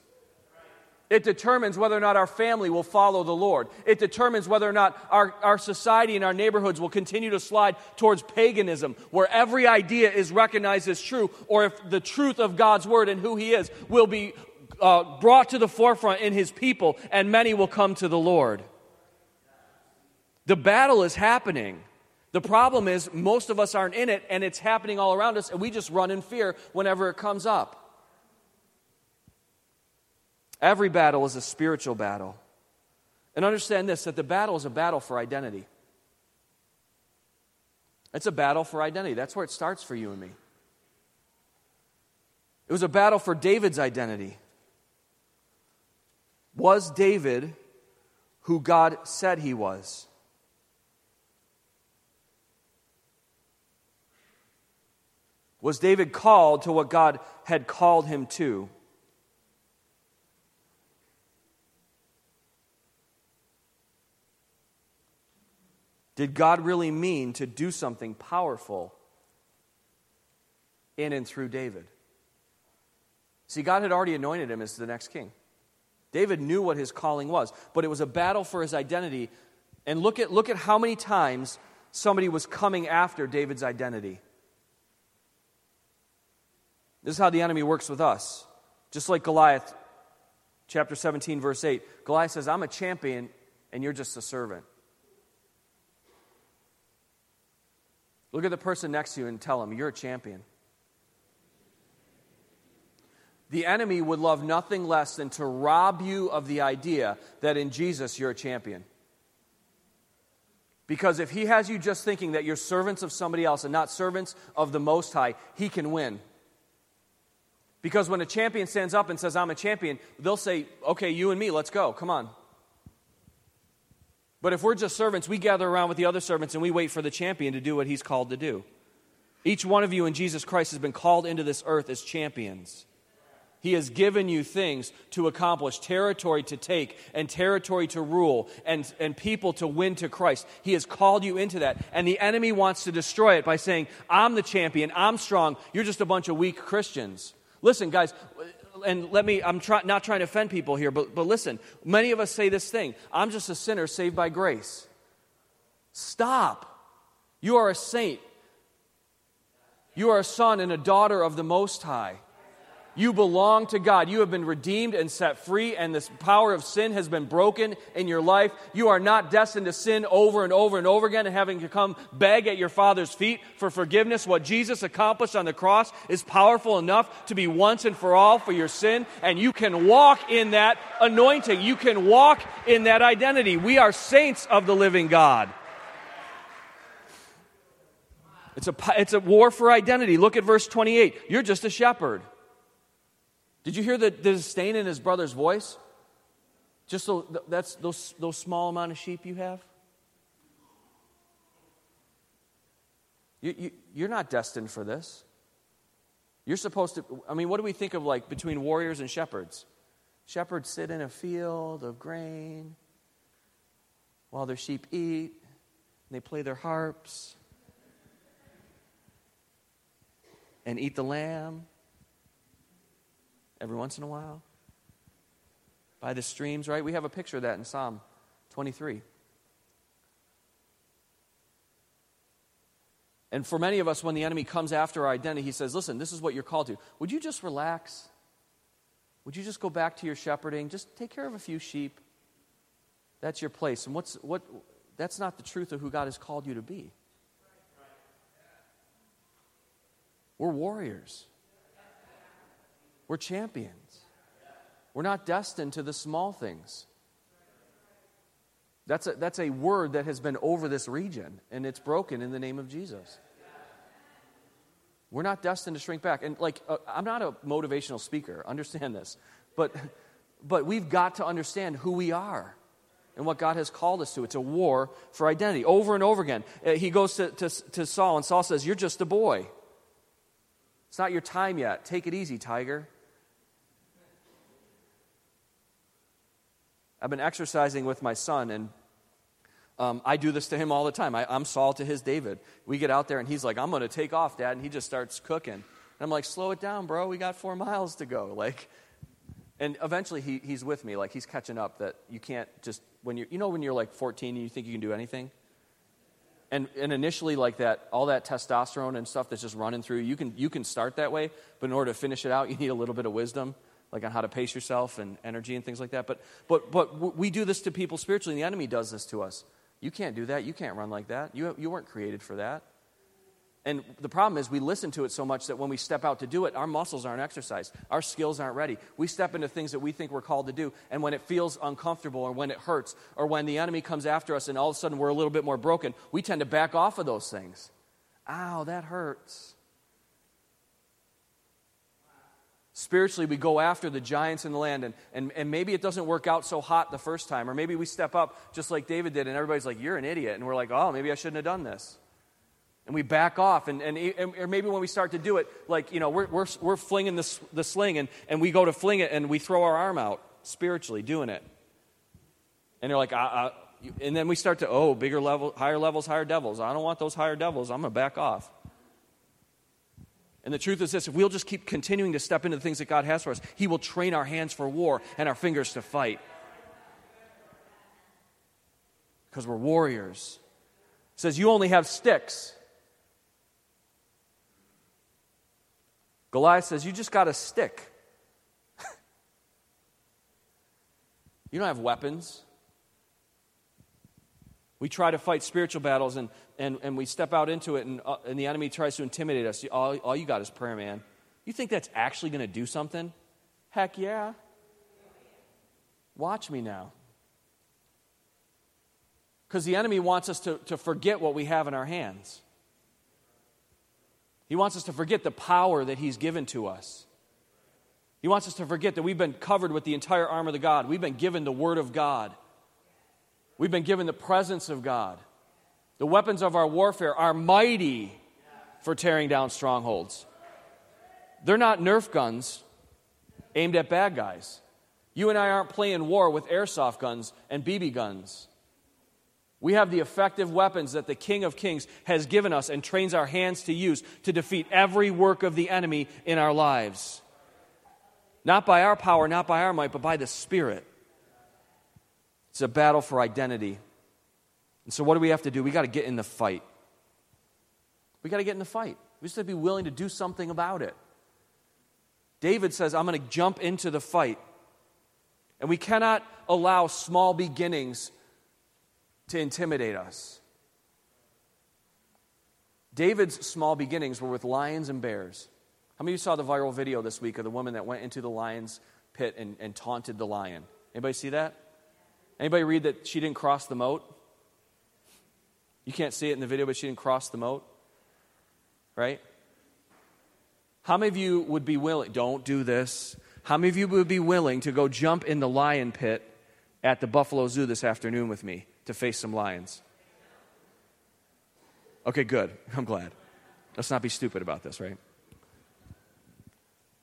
It determines whether or not our family will follow the Lord. It determines whether or not our, our society and our neighborhoods will continue to slide towards paganism, where every idea is recognized as true, or if the truth of God's word and who He is will be uh, brought to the forefront in His people, and many will come to the Lord. The battle is happening. The problem is, most of us aren't in it, and it's happening all around us, and we just run in fear whenever it comes up. Every battle is a spiritual battle. And understand this that the battle is a battle for identity. It's a battle for identity. That's where it starts for you and me. It was a battle for David's identity. Was David who God said he was? Was David called to what God had called him to? Did God really mean to do something powerful in and through David? See, God had already anointed him as the next king. David knew what his calling was, but it was a battle for his identity. And look at, look at how many times somebody was coming after David's identity. This is how the enemy works with us. Just like Goliath, chapter 17, verse 8. Goliath says, I'm a champion, and you're just a servant. Look at the person next to you and tell them, You're a champion. The enemy would love nothing less than to rob you of the idea that in Jesus you're a champion. Because if he has you just thinking that you're servants of somebody else and not servants of the Most High, he can win. Because when a champion stands up and says, I'm a champion, they'll say, Okay, you and me, let's go. Come on. But if we're just servants, we gather around with the other servants and we wait for the champion to do what he's called to do. Each one of you in Jesus Christ has been called into this earth as champions. He has given you things to accomplish, territory to take, and territory to rule, and, and people to win to Christ. He has called you into that. And the enemy wants to destroy it by saying, I'm the champion, I'm strong, you're just a bunch of weak Christians. Listen, guys, and let me, I'm try, not trying to offend people here, but, but listen, many of us say this thing I'm just a sinner saved by grace. Stop. You are a saint. You are a son and a daughter of the Most High. You belong to God. You have been redeemed and set free, and this power of sin has been broken in your life. You are not destined to sin over and over and over again and having to come beg at your Father's feet for forgiveness. What Jesus accomplished on the cross is powerful enough to be once and for all for your sin, and you can walk in that anointing. You can walk in that identity. We are saints of the living God. It's a, it's a war for identity. Look at verse 28. You're just a shepherd. Did you hear the, the disdain in his brother's voice? Just so, that's those, those small amount of sheep you have? You, you, you're not destined for this. You're supposed to, I mean, what do we think of like between warriors and shepherds? Shepherds sit in a field of grain while their sheep eat. And they play their harps and eat the lamb every once in a while by the streams, right? We have a picture of that in Psalm 23. And for many of us, when the enemy comes after our identity, he says, Listen, this is what you're called to. Would you just relax? Would you just go back to your shepherding? Just take care of a few sheep. That's your place. And what's, what, that's not the truth of who God has called you to be. We're warriors, we're champions. We're not destined to the small things. That's a, that's a word that has been over this region, and it's broken in the name of Jesus. We're not destined to shrink back. And, like, uh, I'm not a motivational speaker, (laughs) understand this. But, but we've got to understand who we are and what God has called us to. It's a war for identity. Over and over again, uh, he goes to, to, to Saul, and Saul says, You're just a boy. It's not your time yet. Take it easy, tiger. I've been exercising with my son, and um, I do this to him all the time. I, am Saul to his David. We get out there, and he's like, I'm going to take off, Dad. And he just starts cooking. And I'm like, slow it down, bro. We got four miles to go. Like, and eventually he, he's with me. Like, he's catching up that you can't just, when you're, you know, when you're like 14 and you think you can do anything? And, and initially, like that, all that testosterone and stuff that's just running through, you can, you can start that way, but in order to finish it out, you need a little bit of wisdom like on how to pace yourself and energy and things like that. But, but, but we do this to people spiritually, and the enemy does this to us. You can't do that. You can't run like that. You, you weren't created for that. And the problem is, we listen to it so much that when we step out to do it, our muscles aren't exercised. Our skills aren't ready. We step into things that we think we're called to do, and when it feels uncomfortable, or when it hurts, or when the enemy comes after us and all of a sudden we're a little bit more broken, we tend to back off of those things. Ow, that hurts. Spiritually, we go after the giants in the land, and, and, and maybe it doesn't work out so hot the first time, or maybe we step up just like David did, and everybody's like, You're an idiot. And we're like, Oh, maybe I shouldn't have done this. And we back off, and, and, or maybe when we start to do it, like, you know, we're, we're, we're flinging the, the sling, and, and we go to fling it, and we throw our arm out spiritually doing it. And they're like, uh, uh, and then we start to, oh, bigger level, higher levels, higher devils. I don't want those higher devils. I'm going to back off. And the truth is this if we'll just keep continuing to step into the things that God has for us, He will train our hands for war and our fingers to fight. Because we're warriors. It says, You only have sticks. Goliath says, You just got a stick. (laughs) you don't have weapons. We try to fight spiritual battles and, and, and we step out into it, and, uh, and the enemy tries to intimidate us. All, all you got is prayer, man. You think that's actually going to do something? Heck yeah. Watch me now. Because the enemy wants us to, to forget what we have in our hands. He wants us to forget the power that He's given to us. He wants us to forget that we've been covered with the entire armor of the God. We've been given the Word of God. We've been given the presence of God. The weapons of our warfare are mighty for tearing down strongholds. They're not Nerf guns aimed at bad guys. You and I aren't playing war with airsoft guns and BB guns. We have the effective weapons that the King of Kings has given us and trains our hands to use to defeat every work of the enemy in our lives. Not by our power, not by our might, but by the Spirit. It's a battle for identity. And so, what do we have to do? We got to get in the fight. We got to get in the fight. We just have to be willing to do something about it. David says, I'm going to jump into the fight. And we cannot allow small beginnings to intimidate us. David's small beginnings were with lions and bears. How many of you saw the viral video this week of the woman that went into the lion's pit and, and taunted the lion? Anybody see that? Anybody read that she didn't cross the moat? You can't see it in the video, but she didn't cross the moat. Right? How many of you would be willing, don't do this. How many of you would be willing to go jump in the lion pit at the Buffalo Zoo this afternoon with me to face some lions? Okay, good. I'm glad. Let's not be stupid about this, right?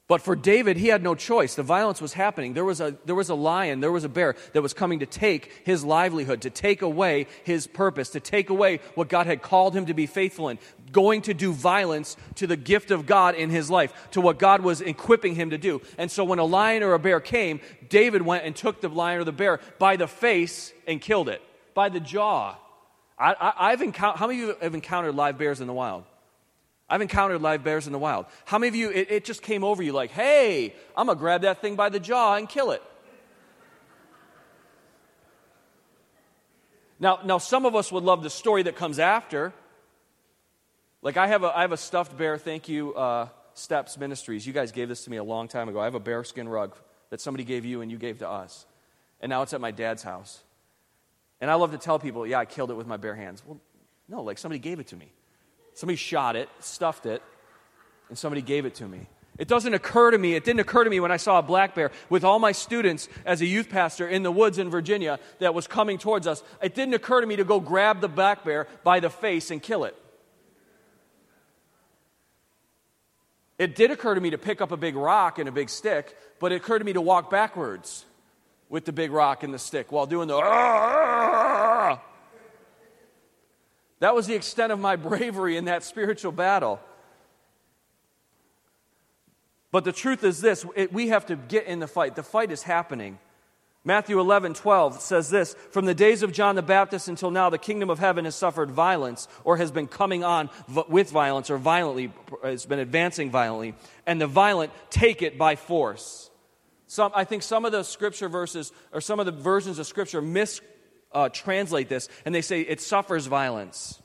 But for David, he had no choice. The violence was happening. There was, a, there was a lion, there was a bear that was coming to take his livelihood, to take away his purpose, to take away what God had called him to be faithful in, going to do violence to the gift of God in his life, to what God was equipping him to do. And so when a lion or a bear came, David went and took the lion or the bear by the face and killed it, by the jaw. I, have encountered, how many of you have encountered live bears in the wild? I've encountered live bears in the wild. How many of you, it, it just came over you like, hey, I'm going to grab that thing by the jaw and kill it? Now, now, some of us would love the story that comes after. Like, I have a, I have a stuffed bear. Thank you, uh, Steps Ministries. You guys gave this to me a long time ago. I have a bearskin rug that somebody gave you and you gave to us. And now it's at my dad's house. And I love to tell people, yeah, I killed it with my bare hands. Well, no, like somebody gave it to me. Somebody shot it, stuffed it, and somebody gave it to me. It doesn't occur to me, it didn't occur to me when I saw a black bear with all my students as a youth pastor in the woods in Virginia that was coming towards us. It didn't occur to me to go grab the black bear by the face and kill it. It did occur to me to pick up a big rock and a big stick, but it occurred to me to walk backwards with the big rock and the stick while doing the. Ah, ah, ah, That was the extent of my (laughs) bravery in that spiritual battle. But the truth is this it, we have to get in the fight. The fight is happening. Matthew 11, 12 says this From the days of John the Baptist until now, the kingdom of heaven has suffered violence, or has been coming on with violence, or violently, has been advancing violently, and the violent take it by force. Some, I think some of the scripture verses, or some of the versions of scripture, mis uh, translate this, and they say it suffers violence.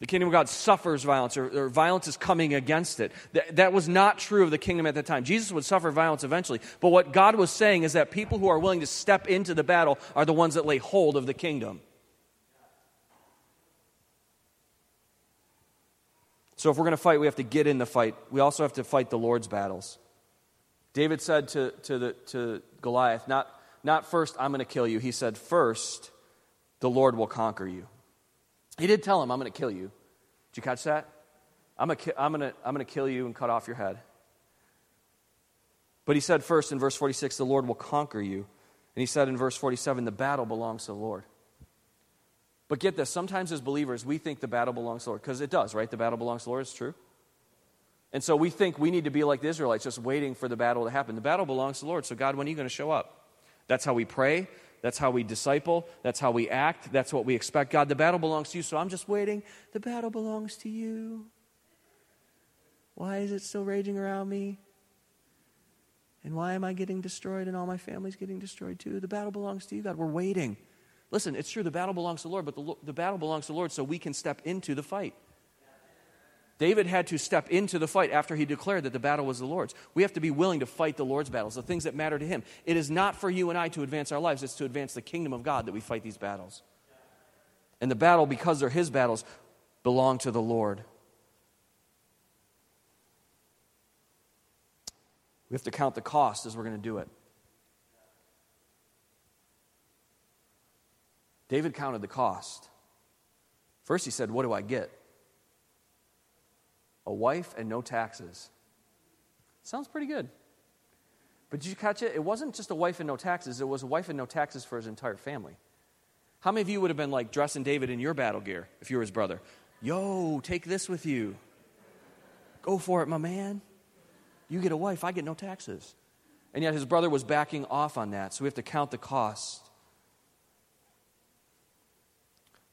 The kingdom of God suffers violence, or, or violence is coming against it. That, was not true of the kingdom at that time. Jesus would suffer violence eventually. But what God was saying is that people who are willing to step into the battle are the ones that lay hold of the kingdom. So if we're going to fight, we have to get in the fight. We also have to fight the Lord's battles. David said to, to, the, to Goliath, not, not first, I'm going to kill you. He said, first, the Lord will conquer you. He did tell him, I'm going to kill you. Did you catch that? I'm going to, kill you and cut off your head. But he said first in verse 46, the Lord will conquer you. And he said in verse 47, the battle belongs to the Lord. But get this, sometimes as believers, we think the battle belongs to the Lord, because it does, right? The battle belongs to the Lord, it's true. And so we think we need to be like the Israelites, just waiting for the battle to happen. The battle belongs to the Lord. So, God, when are you going to show up? That's how we pray. That's how we disciple. That's how we act. That's what we expect. God, the battle belongs to you, so I'm just waiting. The battle belongs to you. Why is it still raging around me? And why am I getting destroyed and all my family's getting destroyed too? The battle belongs to you, God. We're waiting. Listen, it's true, the battle belongs to the Lord, but the, the battle belongs to the Lord so we can step into the fight. David had to step into the fight after he declared that the battle was the Lord's. We have to be willing to fight the Lord's battles, the things that matter to him. It is not for you and I to advance our lives, it's to advance the kingdom of God that we fight these battles. And the battle, because they're his battles, belong to the Lord. We have to count the cost as we're going to do it. David counted the cost. First, he said, What do I get? A wife and no taxes. Sounds pretty good. But did you catch it? It wasn't just a wife and no taxes, it was a wife and no taxes for his entire family. How many of you would have been like dressing David in your battle gear if you were his brother? Yo, take this with you. Go for it, my man. You get a wife, I get no taxes. And yet his brother was backing off on that, so we have to count the cost.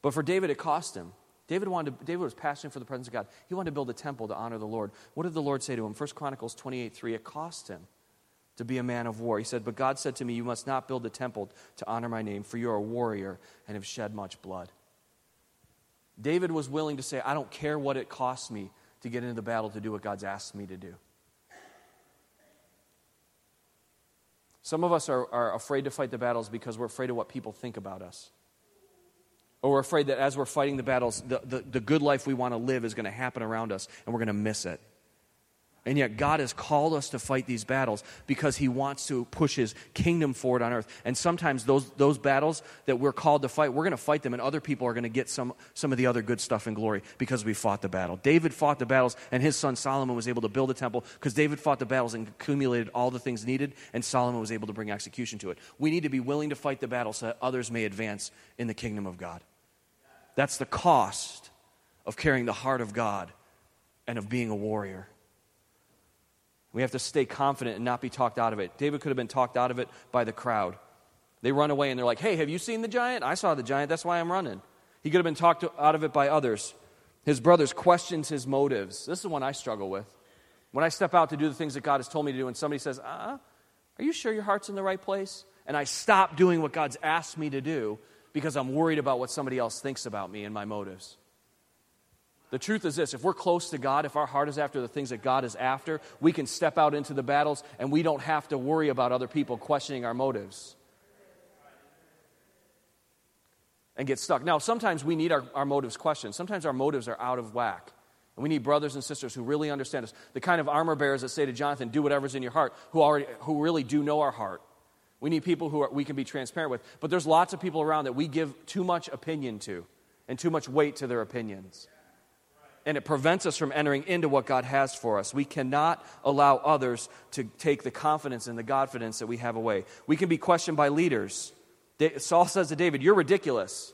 But for David, it cost him. David, wanted to, David was passionate for the presence of God. He wanted to build a temple to honor the Lord. What did the Lord say to him? 1 Chronicles 28 3. It cost him to be a man of war. He said, But God said to me, You must not build a temple to honor my name, for you are a warrior and have shed much blood. David was willing to say, I don't care what it costs me to get into the battle to do what God's asked me to do. Some of us are, are afraid to fight the battles because we're afraid of what people think about us. Or we're afraid that as we're fighting the battles, the, the, the good life we want to live is going to happen around us and we're going to miss it. And yet, God has called us to fight these battles because He wants to push His kingdom forward on earth. And sometimes those, those battles that we're called to fight, we're going to fight them, and other people are going to get some, some of the other good stuff and glory because we fought the battle. David fought the battles, and his son Solomon was able to build a temple because David fought the battles and accumulated all the things needed, and Solomon was able to bring execution to it. We need to be willing to fight the battle so that others may advance in the kingdom of God. That's the cost of carrying the heart of God and of being a warrior. We have to stay confident and not be talked out of it. David could have been talked out of it by the crowd. They run away and they're like, hey, have you seen the giant? I saw the giant. That's why I'm running. He could have been talked out of it by others. His brothers questions his motives. This is one I struggle with. When I step out to do the things that God has told me to do, and somebody says, uh, Are you sure your heart's in the right place? And I stop doing what God's asked me to do because I'm worried about what somebody else thinks about me and my motives. The truth is this if we're close to God, if our heart is after the things that God is after, we can step out into the battles and we don't have to worry about other people questioning our motives and get stuck. Now, sometimes we need our, our motives questioned, sometimes our motives are out of whack. And we need brothers and sisters who really understand us. The kind of armor bearers that say to Jonathan, do whatever's in your heart, who, already, who really do know our heart. We need people who are, we can be transparent with. But there's lots of people around that we give too much opinion to and too much weight to their opinions and it prevents us from entering into what God has for us. We cannot allow others to take the confidence and the confidence that we have away. We can be questioned by leaders. Saul says to David, You're ridiculous.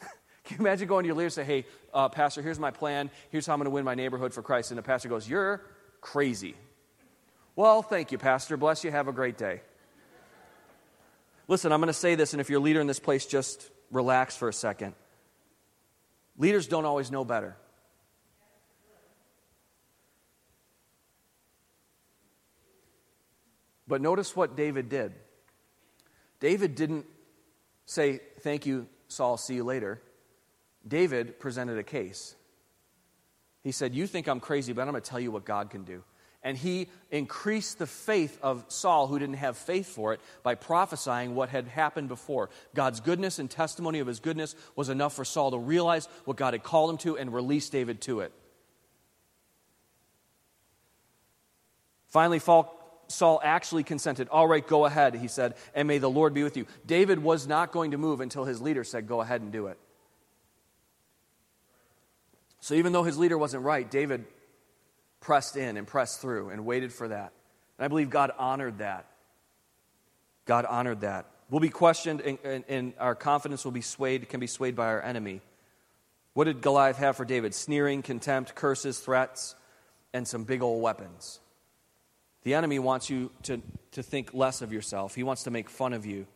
(laughs) can you imagine going to your leader and say, Hey, uh, Pastor, here's my plan. Here's how I'm going to win my neighborhood for Christ. And the pastor goes, You're crazy. Well, thank you, Pastor. Bless you. Have a great day. Listen, I'm going to say this, and if you're a leader in this place, just relax for a second. Leaders don't always know better. But notice what David did. David didn't say, Thank you, Saul, see you later. David presented a case. He said, You think I'm crazy, but I'm going to tell you what God can do. And he increased the faith of Saul, who didn't have faith for it, by prophesying what had happened before. God's goodness and testimony of his goodness was enough for Saul to realize what God had called him to and release David to it. Finally, actually consented. All right, go ahead, he said, and may the Lord be with you. David was not going to move until his leader said, Go ahead and do it. So even though his leader wasn't right, David pressed in and pressed through and waited for that. And I believe God honored that. God honored that. We'll be questioned, and, and, and our confidence will be swayed, can be swayed by our enemy. What did Goliath have for David? Sneering, contempt, curses, threats, and some big old weapons. The enemy wants you to, to think less of yourself. He wants to make fun of you.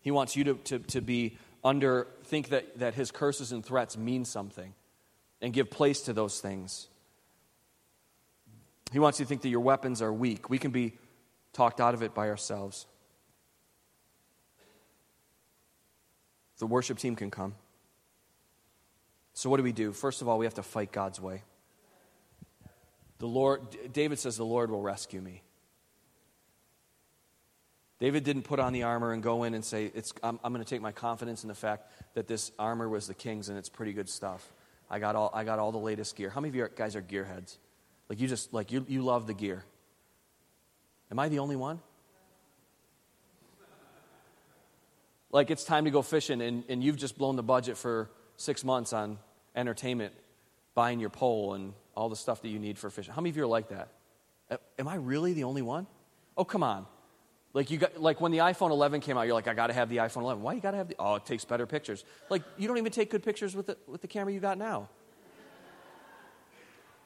He wants you to, to, to be under, think that, that his curses and threats mean something and give place to those things. He wants you to think that your weapons are weak. We can be talked out of it by ourselves. The worship team can come. So, what do we do? First of all, we have to fight God's way. The Lord, David says, The Lord will rescue me. David didn't put on the armor and go in and say, I'm, I'm going to take my confidence in the fact that this armor was the king's and it's pretty good stuff. I got all, I got all the latest gear. How many of you guys are gearheads? Like you just, like you, you love the gear. Am I the only one? Like it's time to go fishing and, and you've just blown the budget for six months on entertainment, buying your pole and all the stuff that you need for fishing. How many of you are like that? Am I really the only one? Oh, come on. Like you got like when the iPhone 11 came out, you're like, I got to have the iPhone 11. Why you got to have the? Oh, it takes better pictures. Like you don't even take good pictures with the with the camera you got now.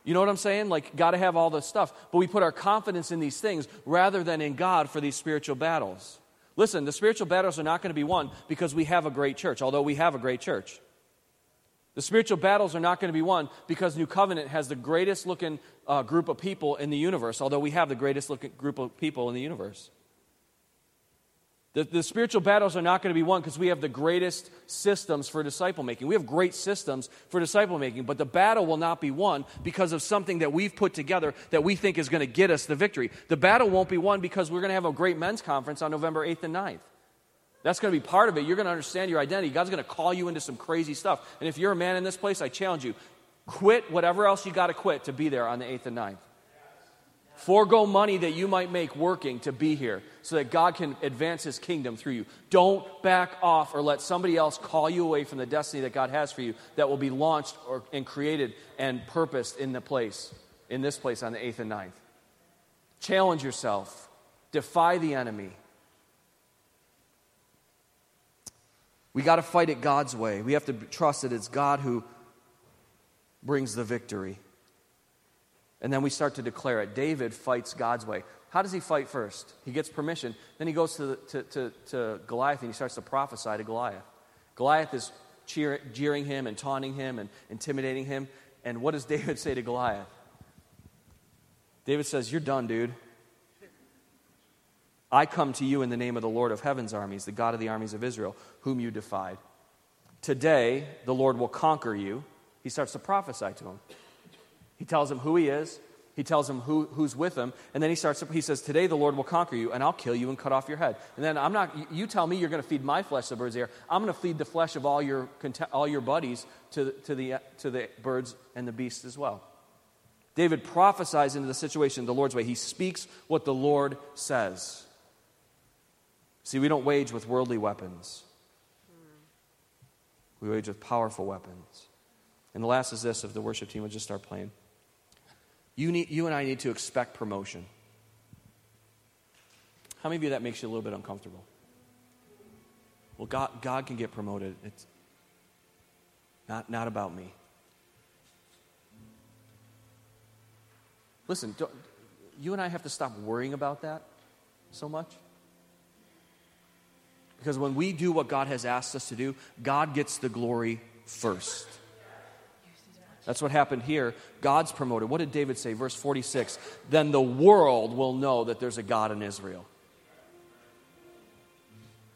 You know what I'm saying? Like, got to have all this stuff. But we put our confidence in these things rather than in God for these spiritual battles. Listen, the spiritual battles are not going to be won because we have a great church, although we have a great church. The spiritual battles are not going to be won because New Covenant has the greatest looking uh, group of people in the universe, although we have the greatest looking group of people in the universe. The, the spiritual battles are not going to be won because we have the greatest systems for disciple making. We have great systems for disciple making, but the battle will not be won because of something that we've put together that we think is going to get us the victory. The battle won't be won because we're going to have a great men's conference on November 8th and 9th. That's going to be part of it. You're going to understand your identity. God's going to call you into some crazy stuff. And if you're a man in this place, I challenge you quit whatever else you got to quit to be there on the 8th and 9th. Forego money that you might make working to be here so that God can advance his kingdom through you. Don't back off or let somebody else call you away from the destiny that God has for you that will be launched or, and created and purposed in the place, in this place on the 8th and 9th. Challenge yourself. Defy the enemy. We got to fight it God's way. We have to trust that it's God who brings the victory. And then we start to declare it. David fights God's way. How does he fight first? He gets permission. Then he goes to, the, to, to, to, Goliath and he starts to prophesy to Goliath. Goliath is cheer, jeering him and taunting him and intimidating him. And what does (laughs) David say to Goliath? David says, You're done, dude. I come to you in the name of the Lord of heaven's armies, the God of the armies of Israel, whom you defied. Today, the Lord will conquer you. He starts to prophesy to him. He tells him who he is. He tells him who, who's with him. And then he starts, he says, Today the Lord will conquer you, and I'll kill you and cut off your head. And then I'm not, you tell me you're going to feed my flesh to the birds here. I'm going to feed the flesh of all your, all your buddies to, to, the, to the birds and the beasts as well. David prophesies into the situation the Lord's way. He speaks what the Lord says. See, we don't wage with worldly weapons, we wage with powerful weapons. And the last is this if the worship team would just start playing. You, need, you and I need to expect promotion. How many of you that makes you a little bit uncomfortable? Well, God, God can get promoted. It's not, not about me. Listen, you and I have to stop worrying about that so much. Because when we do what God has asked us to do, God gets the glory first. That's what happened here. God's promoted. What did David say? Verse 46 Then the world will know that there's a God in Israel.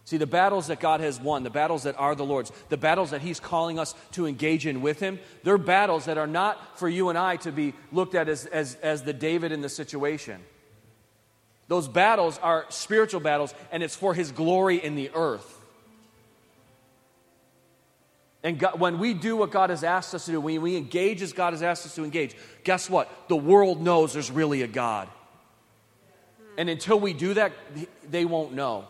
See, the battles that God has won, the battles that are the Lord's, the battles that He's calling us to engage in with Him, they're battles that are not for you and I to be looked at as, as, as the David in the situation. Those battles are spiritual battles, and it's for His glory in the earth. And God, when we do what God has asked us to do, when we engage as God has asked us to engage, guess what? The world knows there's really a God. And until we do that, they won't know.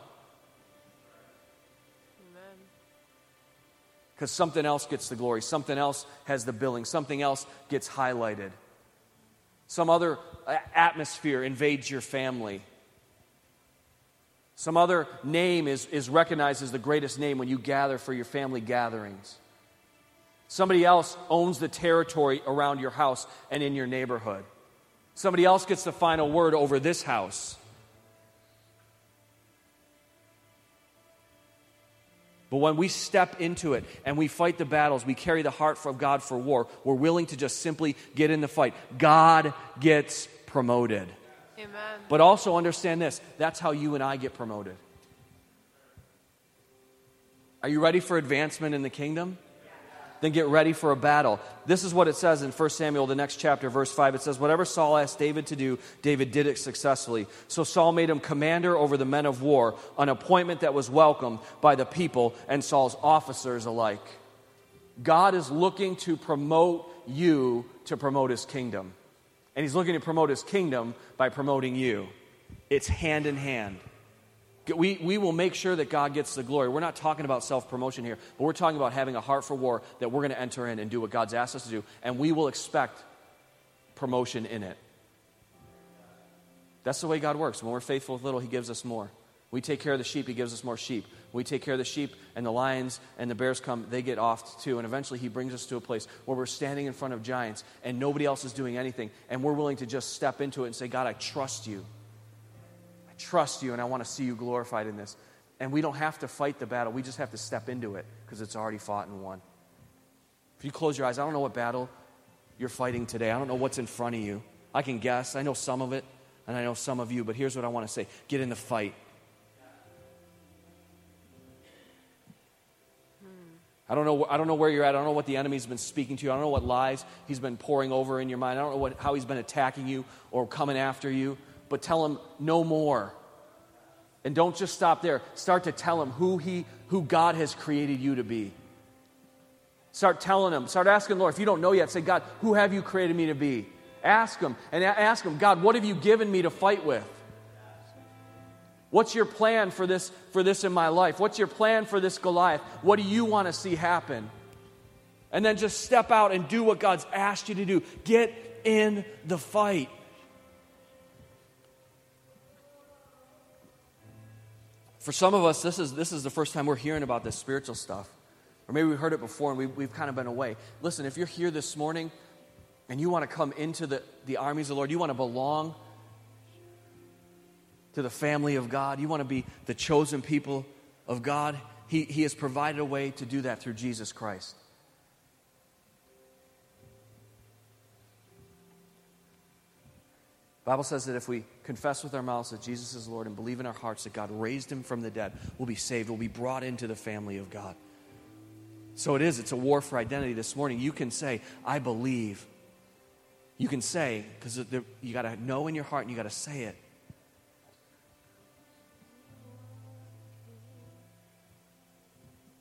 Because something else gets the glory, something else has the billing, something else gets highlighted. Some other atmosphere invades your family. Some other name is, is recognized as the greatest name when you gather for your family gatherings. Somebody else owns the territory around your house and in your neighborhood. Somebody else gets the final word over this house. But when we step into it and we fight the battles, we carry the heart of God for war, we're willing to just simply get in the fight. God gets promoted. Amen. But also understand this that's how you and I get promoted. Are you ready for advancement in the kingdom? then get ready for a battle. This is what it says in 1 Samuel, the next chapter, verse 5. It says, Whatever Saul asked David to do, David did it successfully. So Saul made him commander over the men of war, an appointment that was welcomed by the people and Saul's officers alike. God is looking to promote you to promote his kingdom. And he's looking to promote his kingdom by promoting you. It's hand in hand. We, we will make sure that God gets the glory. We're not talking about self promotion here, but we're talking about having a heart for war that we're going to enter in and do what God's asked us to do, and we will expect promotion in it. That's the way God works. When we're faithful with little, He gives us more. We take care of the sheep, He gives us more sheep. We take care of the sheep, and the lions and the bears come, they get off too. And eventually, He brings us to a place where we're standing in front of giants, and nobody else is doing anything, and we're willing to just step into it and say, God, I trust you I trust you and I want to see you glorified in this. And we don't have to fight the battle, we just have to step into it because it's already fought and won. If you close your eyes, I don't know what battle you're fighting today, I don't know what's in front of you. I can guess, I know some of it, and I know some of you, but here's what I want to say get in the fight. I don't, know, I don't know where you're at. I don't know what the enemy's been speaking to you. I don't know what lies he's been pouring over in your mind. I don't know what, how he's been attacking you or coming after you but tell him no more. And don't just stop there. Start to tell him who he who God has created you to be. Start telling him, start asking Lord, if you don't know yet, say, God, who have you created me to be? Ask Him and ask Him, God, what have you given me to fight with? What's your plan for this, for this in my life? What's your plan for this Goliath? What do you want to see happen? And then just step out and do what God's asked you to do. Get in the fight. For some of us, this is, this is the first time we're hearing about this spiritual stuff. Or maybe we've heard it before and we, we've kind of been away. Listen, if you're here this morning and you want to come into the, the armies of the Lord, you want to belong to the family of God, you want to be the chosen people of God, He, he has provided a way to do that through Jesus Christ. Bible says that if we confess with our mouths that Jesus is Lord and believe in our hearts that God raised him from the dead, we'll be saved, we'll be brought into the family of God. So it is, it's a war for identity this morning. You can say, I believe. You can say, because you got to know in your heart and you got to say it.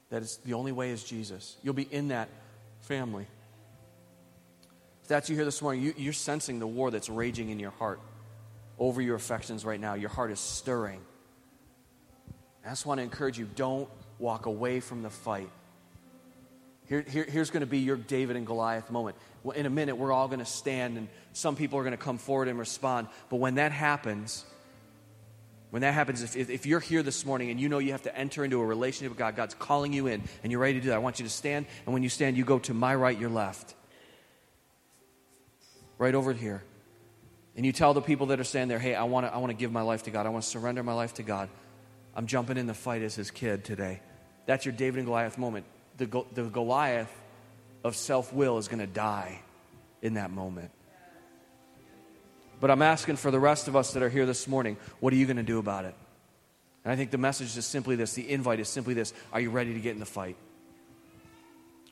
That is the only way is Jesus. You'll be in that family. If that's you here this morning, you, you're sensing the war that's raging in your heart over your affections right now. Your heart is stirring. I just want to encourage you don't walk away from the fight. Here, here, here's going to be your David and Goliath moment. In a minute, we're all going to stand, and some people are going to come forward and respond. But when that happens, when that happens, if, if you're here this morning and you know you have to enter into a relationship with God, God's calling you in, and you're ready to do that, I want you to stand. And when you stand, you go to my right, your left right over here. And you tell the people that are standing there, hey, I want to I wanna give my life to God. I want to surrender my life to God. I'm jumping in the fight as his kid today. That's your David and Goliath moment. The, the Goliath of self will is going to die in that moment. But I'm asking for the rest of us that are here this morning, what are you going to do about it? And I think the message is simply this the invite is simply this Are you ready to get in the fight?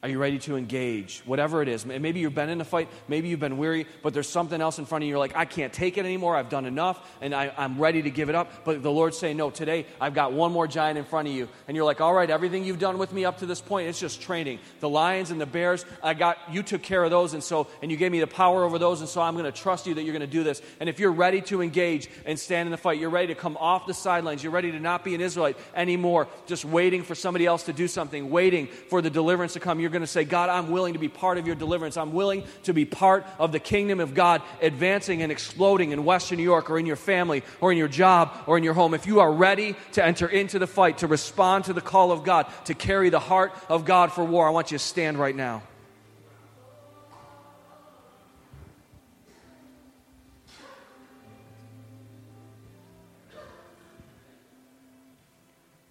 Are you ready to engage? Whatever it is. Maybe you've been in a fight, maybe you've been weary, but there's something else in front of you. You're like, I can't take it anymore. I've done enough, and I, am ready to give it up. But the Lord's saying, No, today I've got one more giant in front of you. And you're like, All right, everything you've done with me up to this point, it's just training. The lions and the bears, I got, you took care of those, and so, and you gave me the power over those, and so I'm going to trust you that you're going to do this. And if you're ready to engage and stand in the fight, you're ready to come off the sidelines, you're ready to not be an Israelite anymore, just waiting for somebody else to do something, waiting for the deliverance to come, you're going to say, God, I'm willing to be part of your deliverance. I'm willing to be part of the kingdom of God advancing and exploding in Western New York or in your family or in your job or in your home. If you are ready to enter into the fight, to respond to the call of God, to carry the heart of God for war, I want you to stand right now.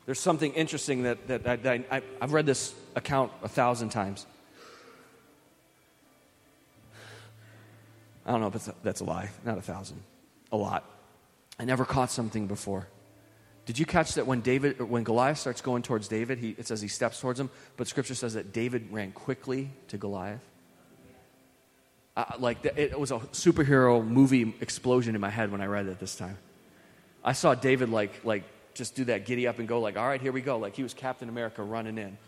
There's something interesting that, that, that I, have read this account a thousand times. I don't know if that's a lie, not a thousand, a lot. I never caught something before. Did you catch that when David, when Goliath starts going towards David, he, it says he steps towards him, but Scripture says that David ran quickly to Goliath. Uh, like the, it was a superhero movie explosion in my head when I read it this time. I saw David like like just do that giddy up and go like, all right, here we go, like he was Captain America running in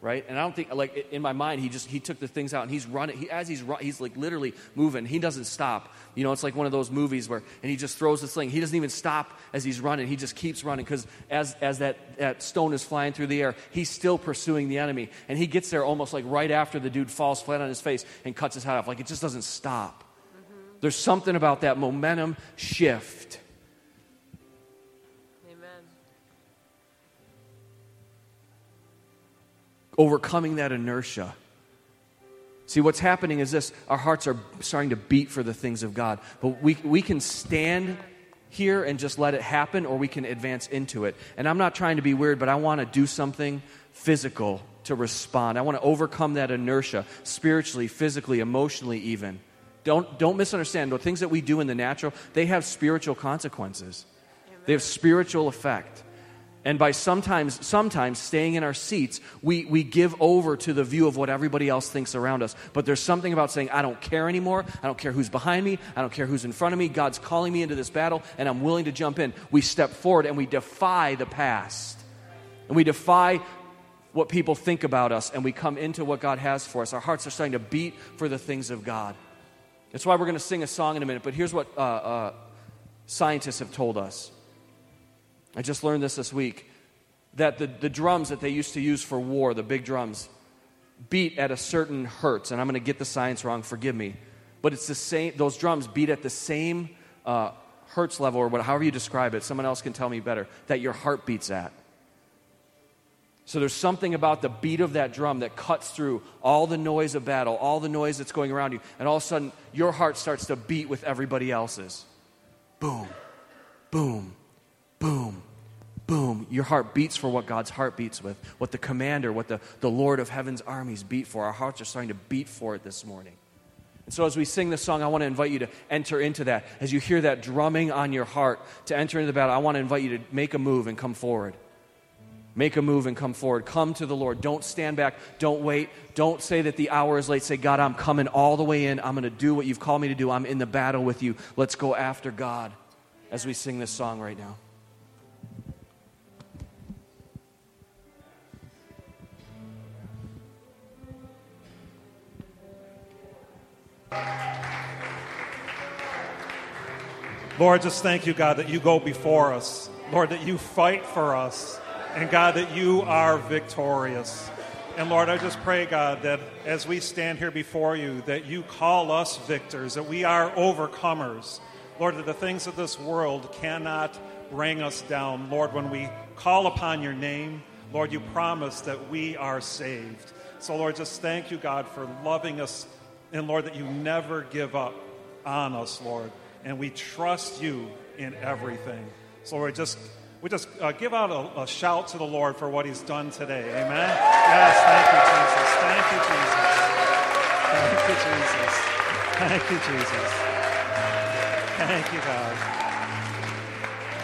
right? And I don't think like in my mind he just he took the things out and he's running. He, as he's he's like literally moving. He doesn't stop. You know, it's like one of those movies where and he just throws this thing. He doesn't even stop as he's running. He just keeps running because as as that that stone is flying through the air, he's still pursuing the enemy. And he gets there almost like right after the dude falls flat on his face and cuts his head off. Like it just doesn't stop. Mm-hmm. There's something about that momentum shift overcoming that inertia. See, what's happening is this our hearts are starting to beat for the things of God. But we, we can stand here and just let it happen, or we can advance into it. And I'm not trying to be weird, but I want to do something physical to respond. I want to overcome that inertia spiritually, physically, emotionally, even. Don't, don't misunderstand. The things that we do in the natural, they have spiritual consequences, Amen. they have spiritual effect. And by sometimes, sometimes staying in our seats, we, we give over to the view of what everybody else thinks around us. But there's something about saying, I don't care anymore. I don't care who's behind me. I don't care who's in front of me. God's calling me into this battle, and I'm willing to jump in. We step forward and we defy the past. And we defy what people think about us, and we come into what God has for us. Our hearts are starting to beat for the things of God. That's why we're going to sing a song in a minute. But here's what uh, uh, scientists have told us. I just learned this this week that the, the drums that they used to use for war, the big drums, beat at a certain hertz. And I'm going to get the science wrong, forgive me. But it's the same, those drums beat at the same uh, hertz level, or whatever, however you describe it. Someone else can tell me better, that your heart beats at. So there's something about the beat of that drum that cuts through all the noise of battle, all the noise that's going around you, and all of a sudden your heart starts to beat with everybody else's. Boom, boom, boom, boom. Your heart beats for what God's heart beats with, what the commander, what the, the Lord of heaven's armies beat for. Our hearts are starting to beat for it this morning. And so, as we sing this song, I want to invite you to enter into that. As you hear that drumming on your heart to enter into the battle, I want to invite you to make a move and come forward. Make a move and come forward. Come to the Lord. Don't stand back. Don't wait. Don't say that the hour is late. Say, God, I'm coming all the way in. I'm going to do what you've called me to do. I'm in the battle with you. Let's go after God as we sing this song right now. Lord, just thank you, God, that you go before us. Lord, that you fight for us. And God, that you are victorious. And Lord, I just pray, God, that as we stand here before you, that you call us victors, that we are overcomers. Lord, that the things of this world cannot bring us down. Lord, when we call upon your name, Lord, you promise that we are saved. So, Lord, just thank you, God, for loving us. And, Lord, that you never give up on us, Lord. And we trust you in everything. So, Lord, just we just uh, give out a, a, shout to the Lord for what He's done today. Amen. Yes, thank you, Jesus. Thank you, Jesus. Thank you, Jesus. Thank you, Jesus. Thank you, God.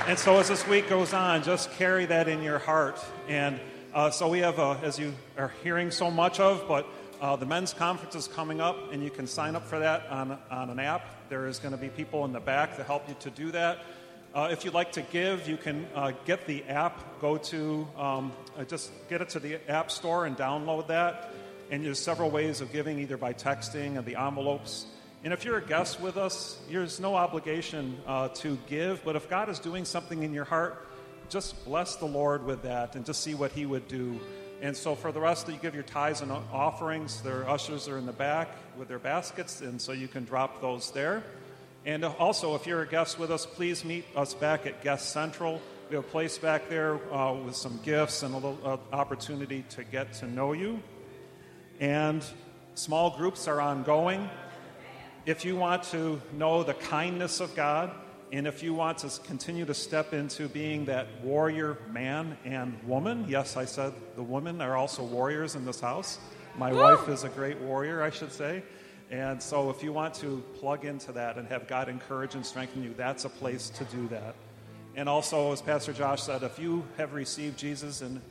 And so as this week goes on, just carry that in your heart. And uh, so we have, a, as you are hearing so much of, but uh, the men's conference is coming up, and you can sign up for that on, on an app. There is going to be people in the back to help you to do that. Uh, if you'd like to give, you can uh, get the app. Go to, um, uh, just get it to the App Store and download that. And there's several ways of giving, either by texting and the envelopes. And if you're a guest with us, there's no obligation uh, to give. But if God is doing something in your heart, just bless the Lord with that and just see what He would do. And so for the rest, you give your tithes and offerings. Their ushers are in the back with their baskets, and so you can drop those there. And also, if you're a guest with us, please meet us back at Guest Central. We have a place back there uh, with some gifts and a little uh, opportunity to get to know you. And small groups are ongoing. If you want to know the kindness of God, and if you want to continue to step into being that warrior man and woman, yes, I said the women are also warriors in this house. My Woo! wife is a great warrior, I should say. And so, if you want to plug into that and have God encourage and strengthen you, that's a place to do that. And also, as Pastor Josh said, if you have received Jesus and,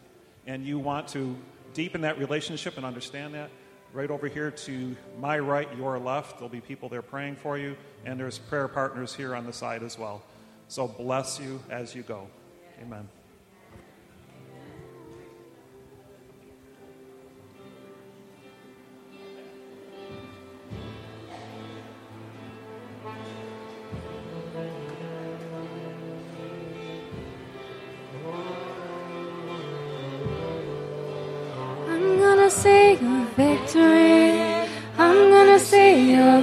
and you want to deepen that relationship and understand that, right over here to my right, your left, there'll be people there praying for you, and there's prayer partners here on the side as well. So, bless you as you go. Amen. sing victory. I'm gonna sing a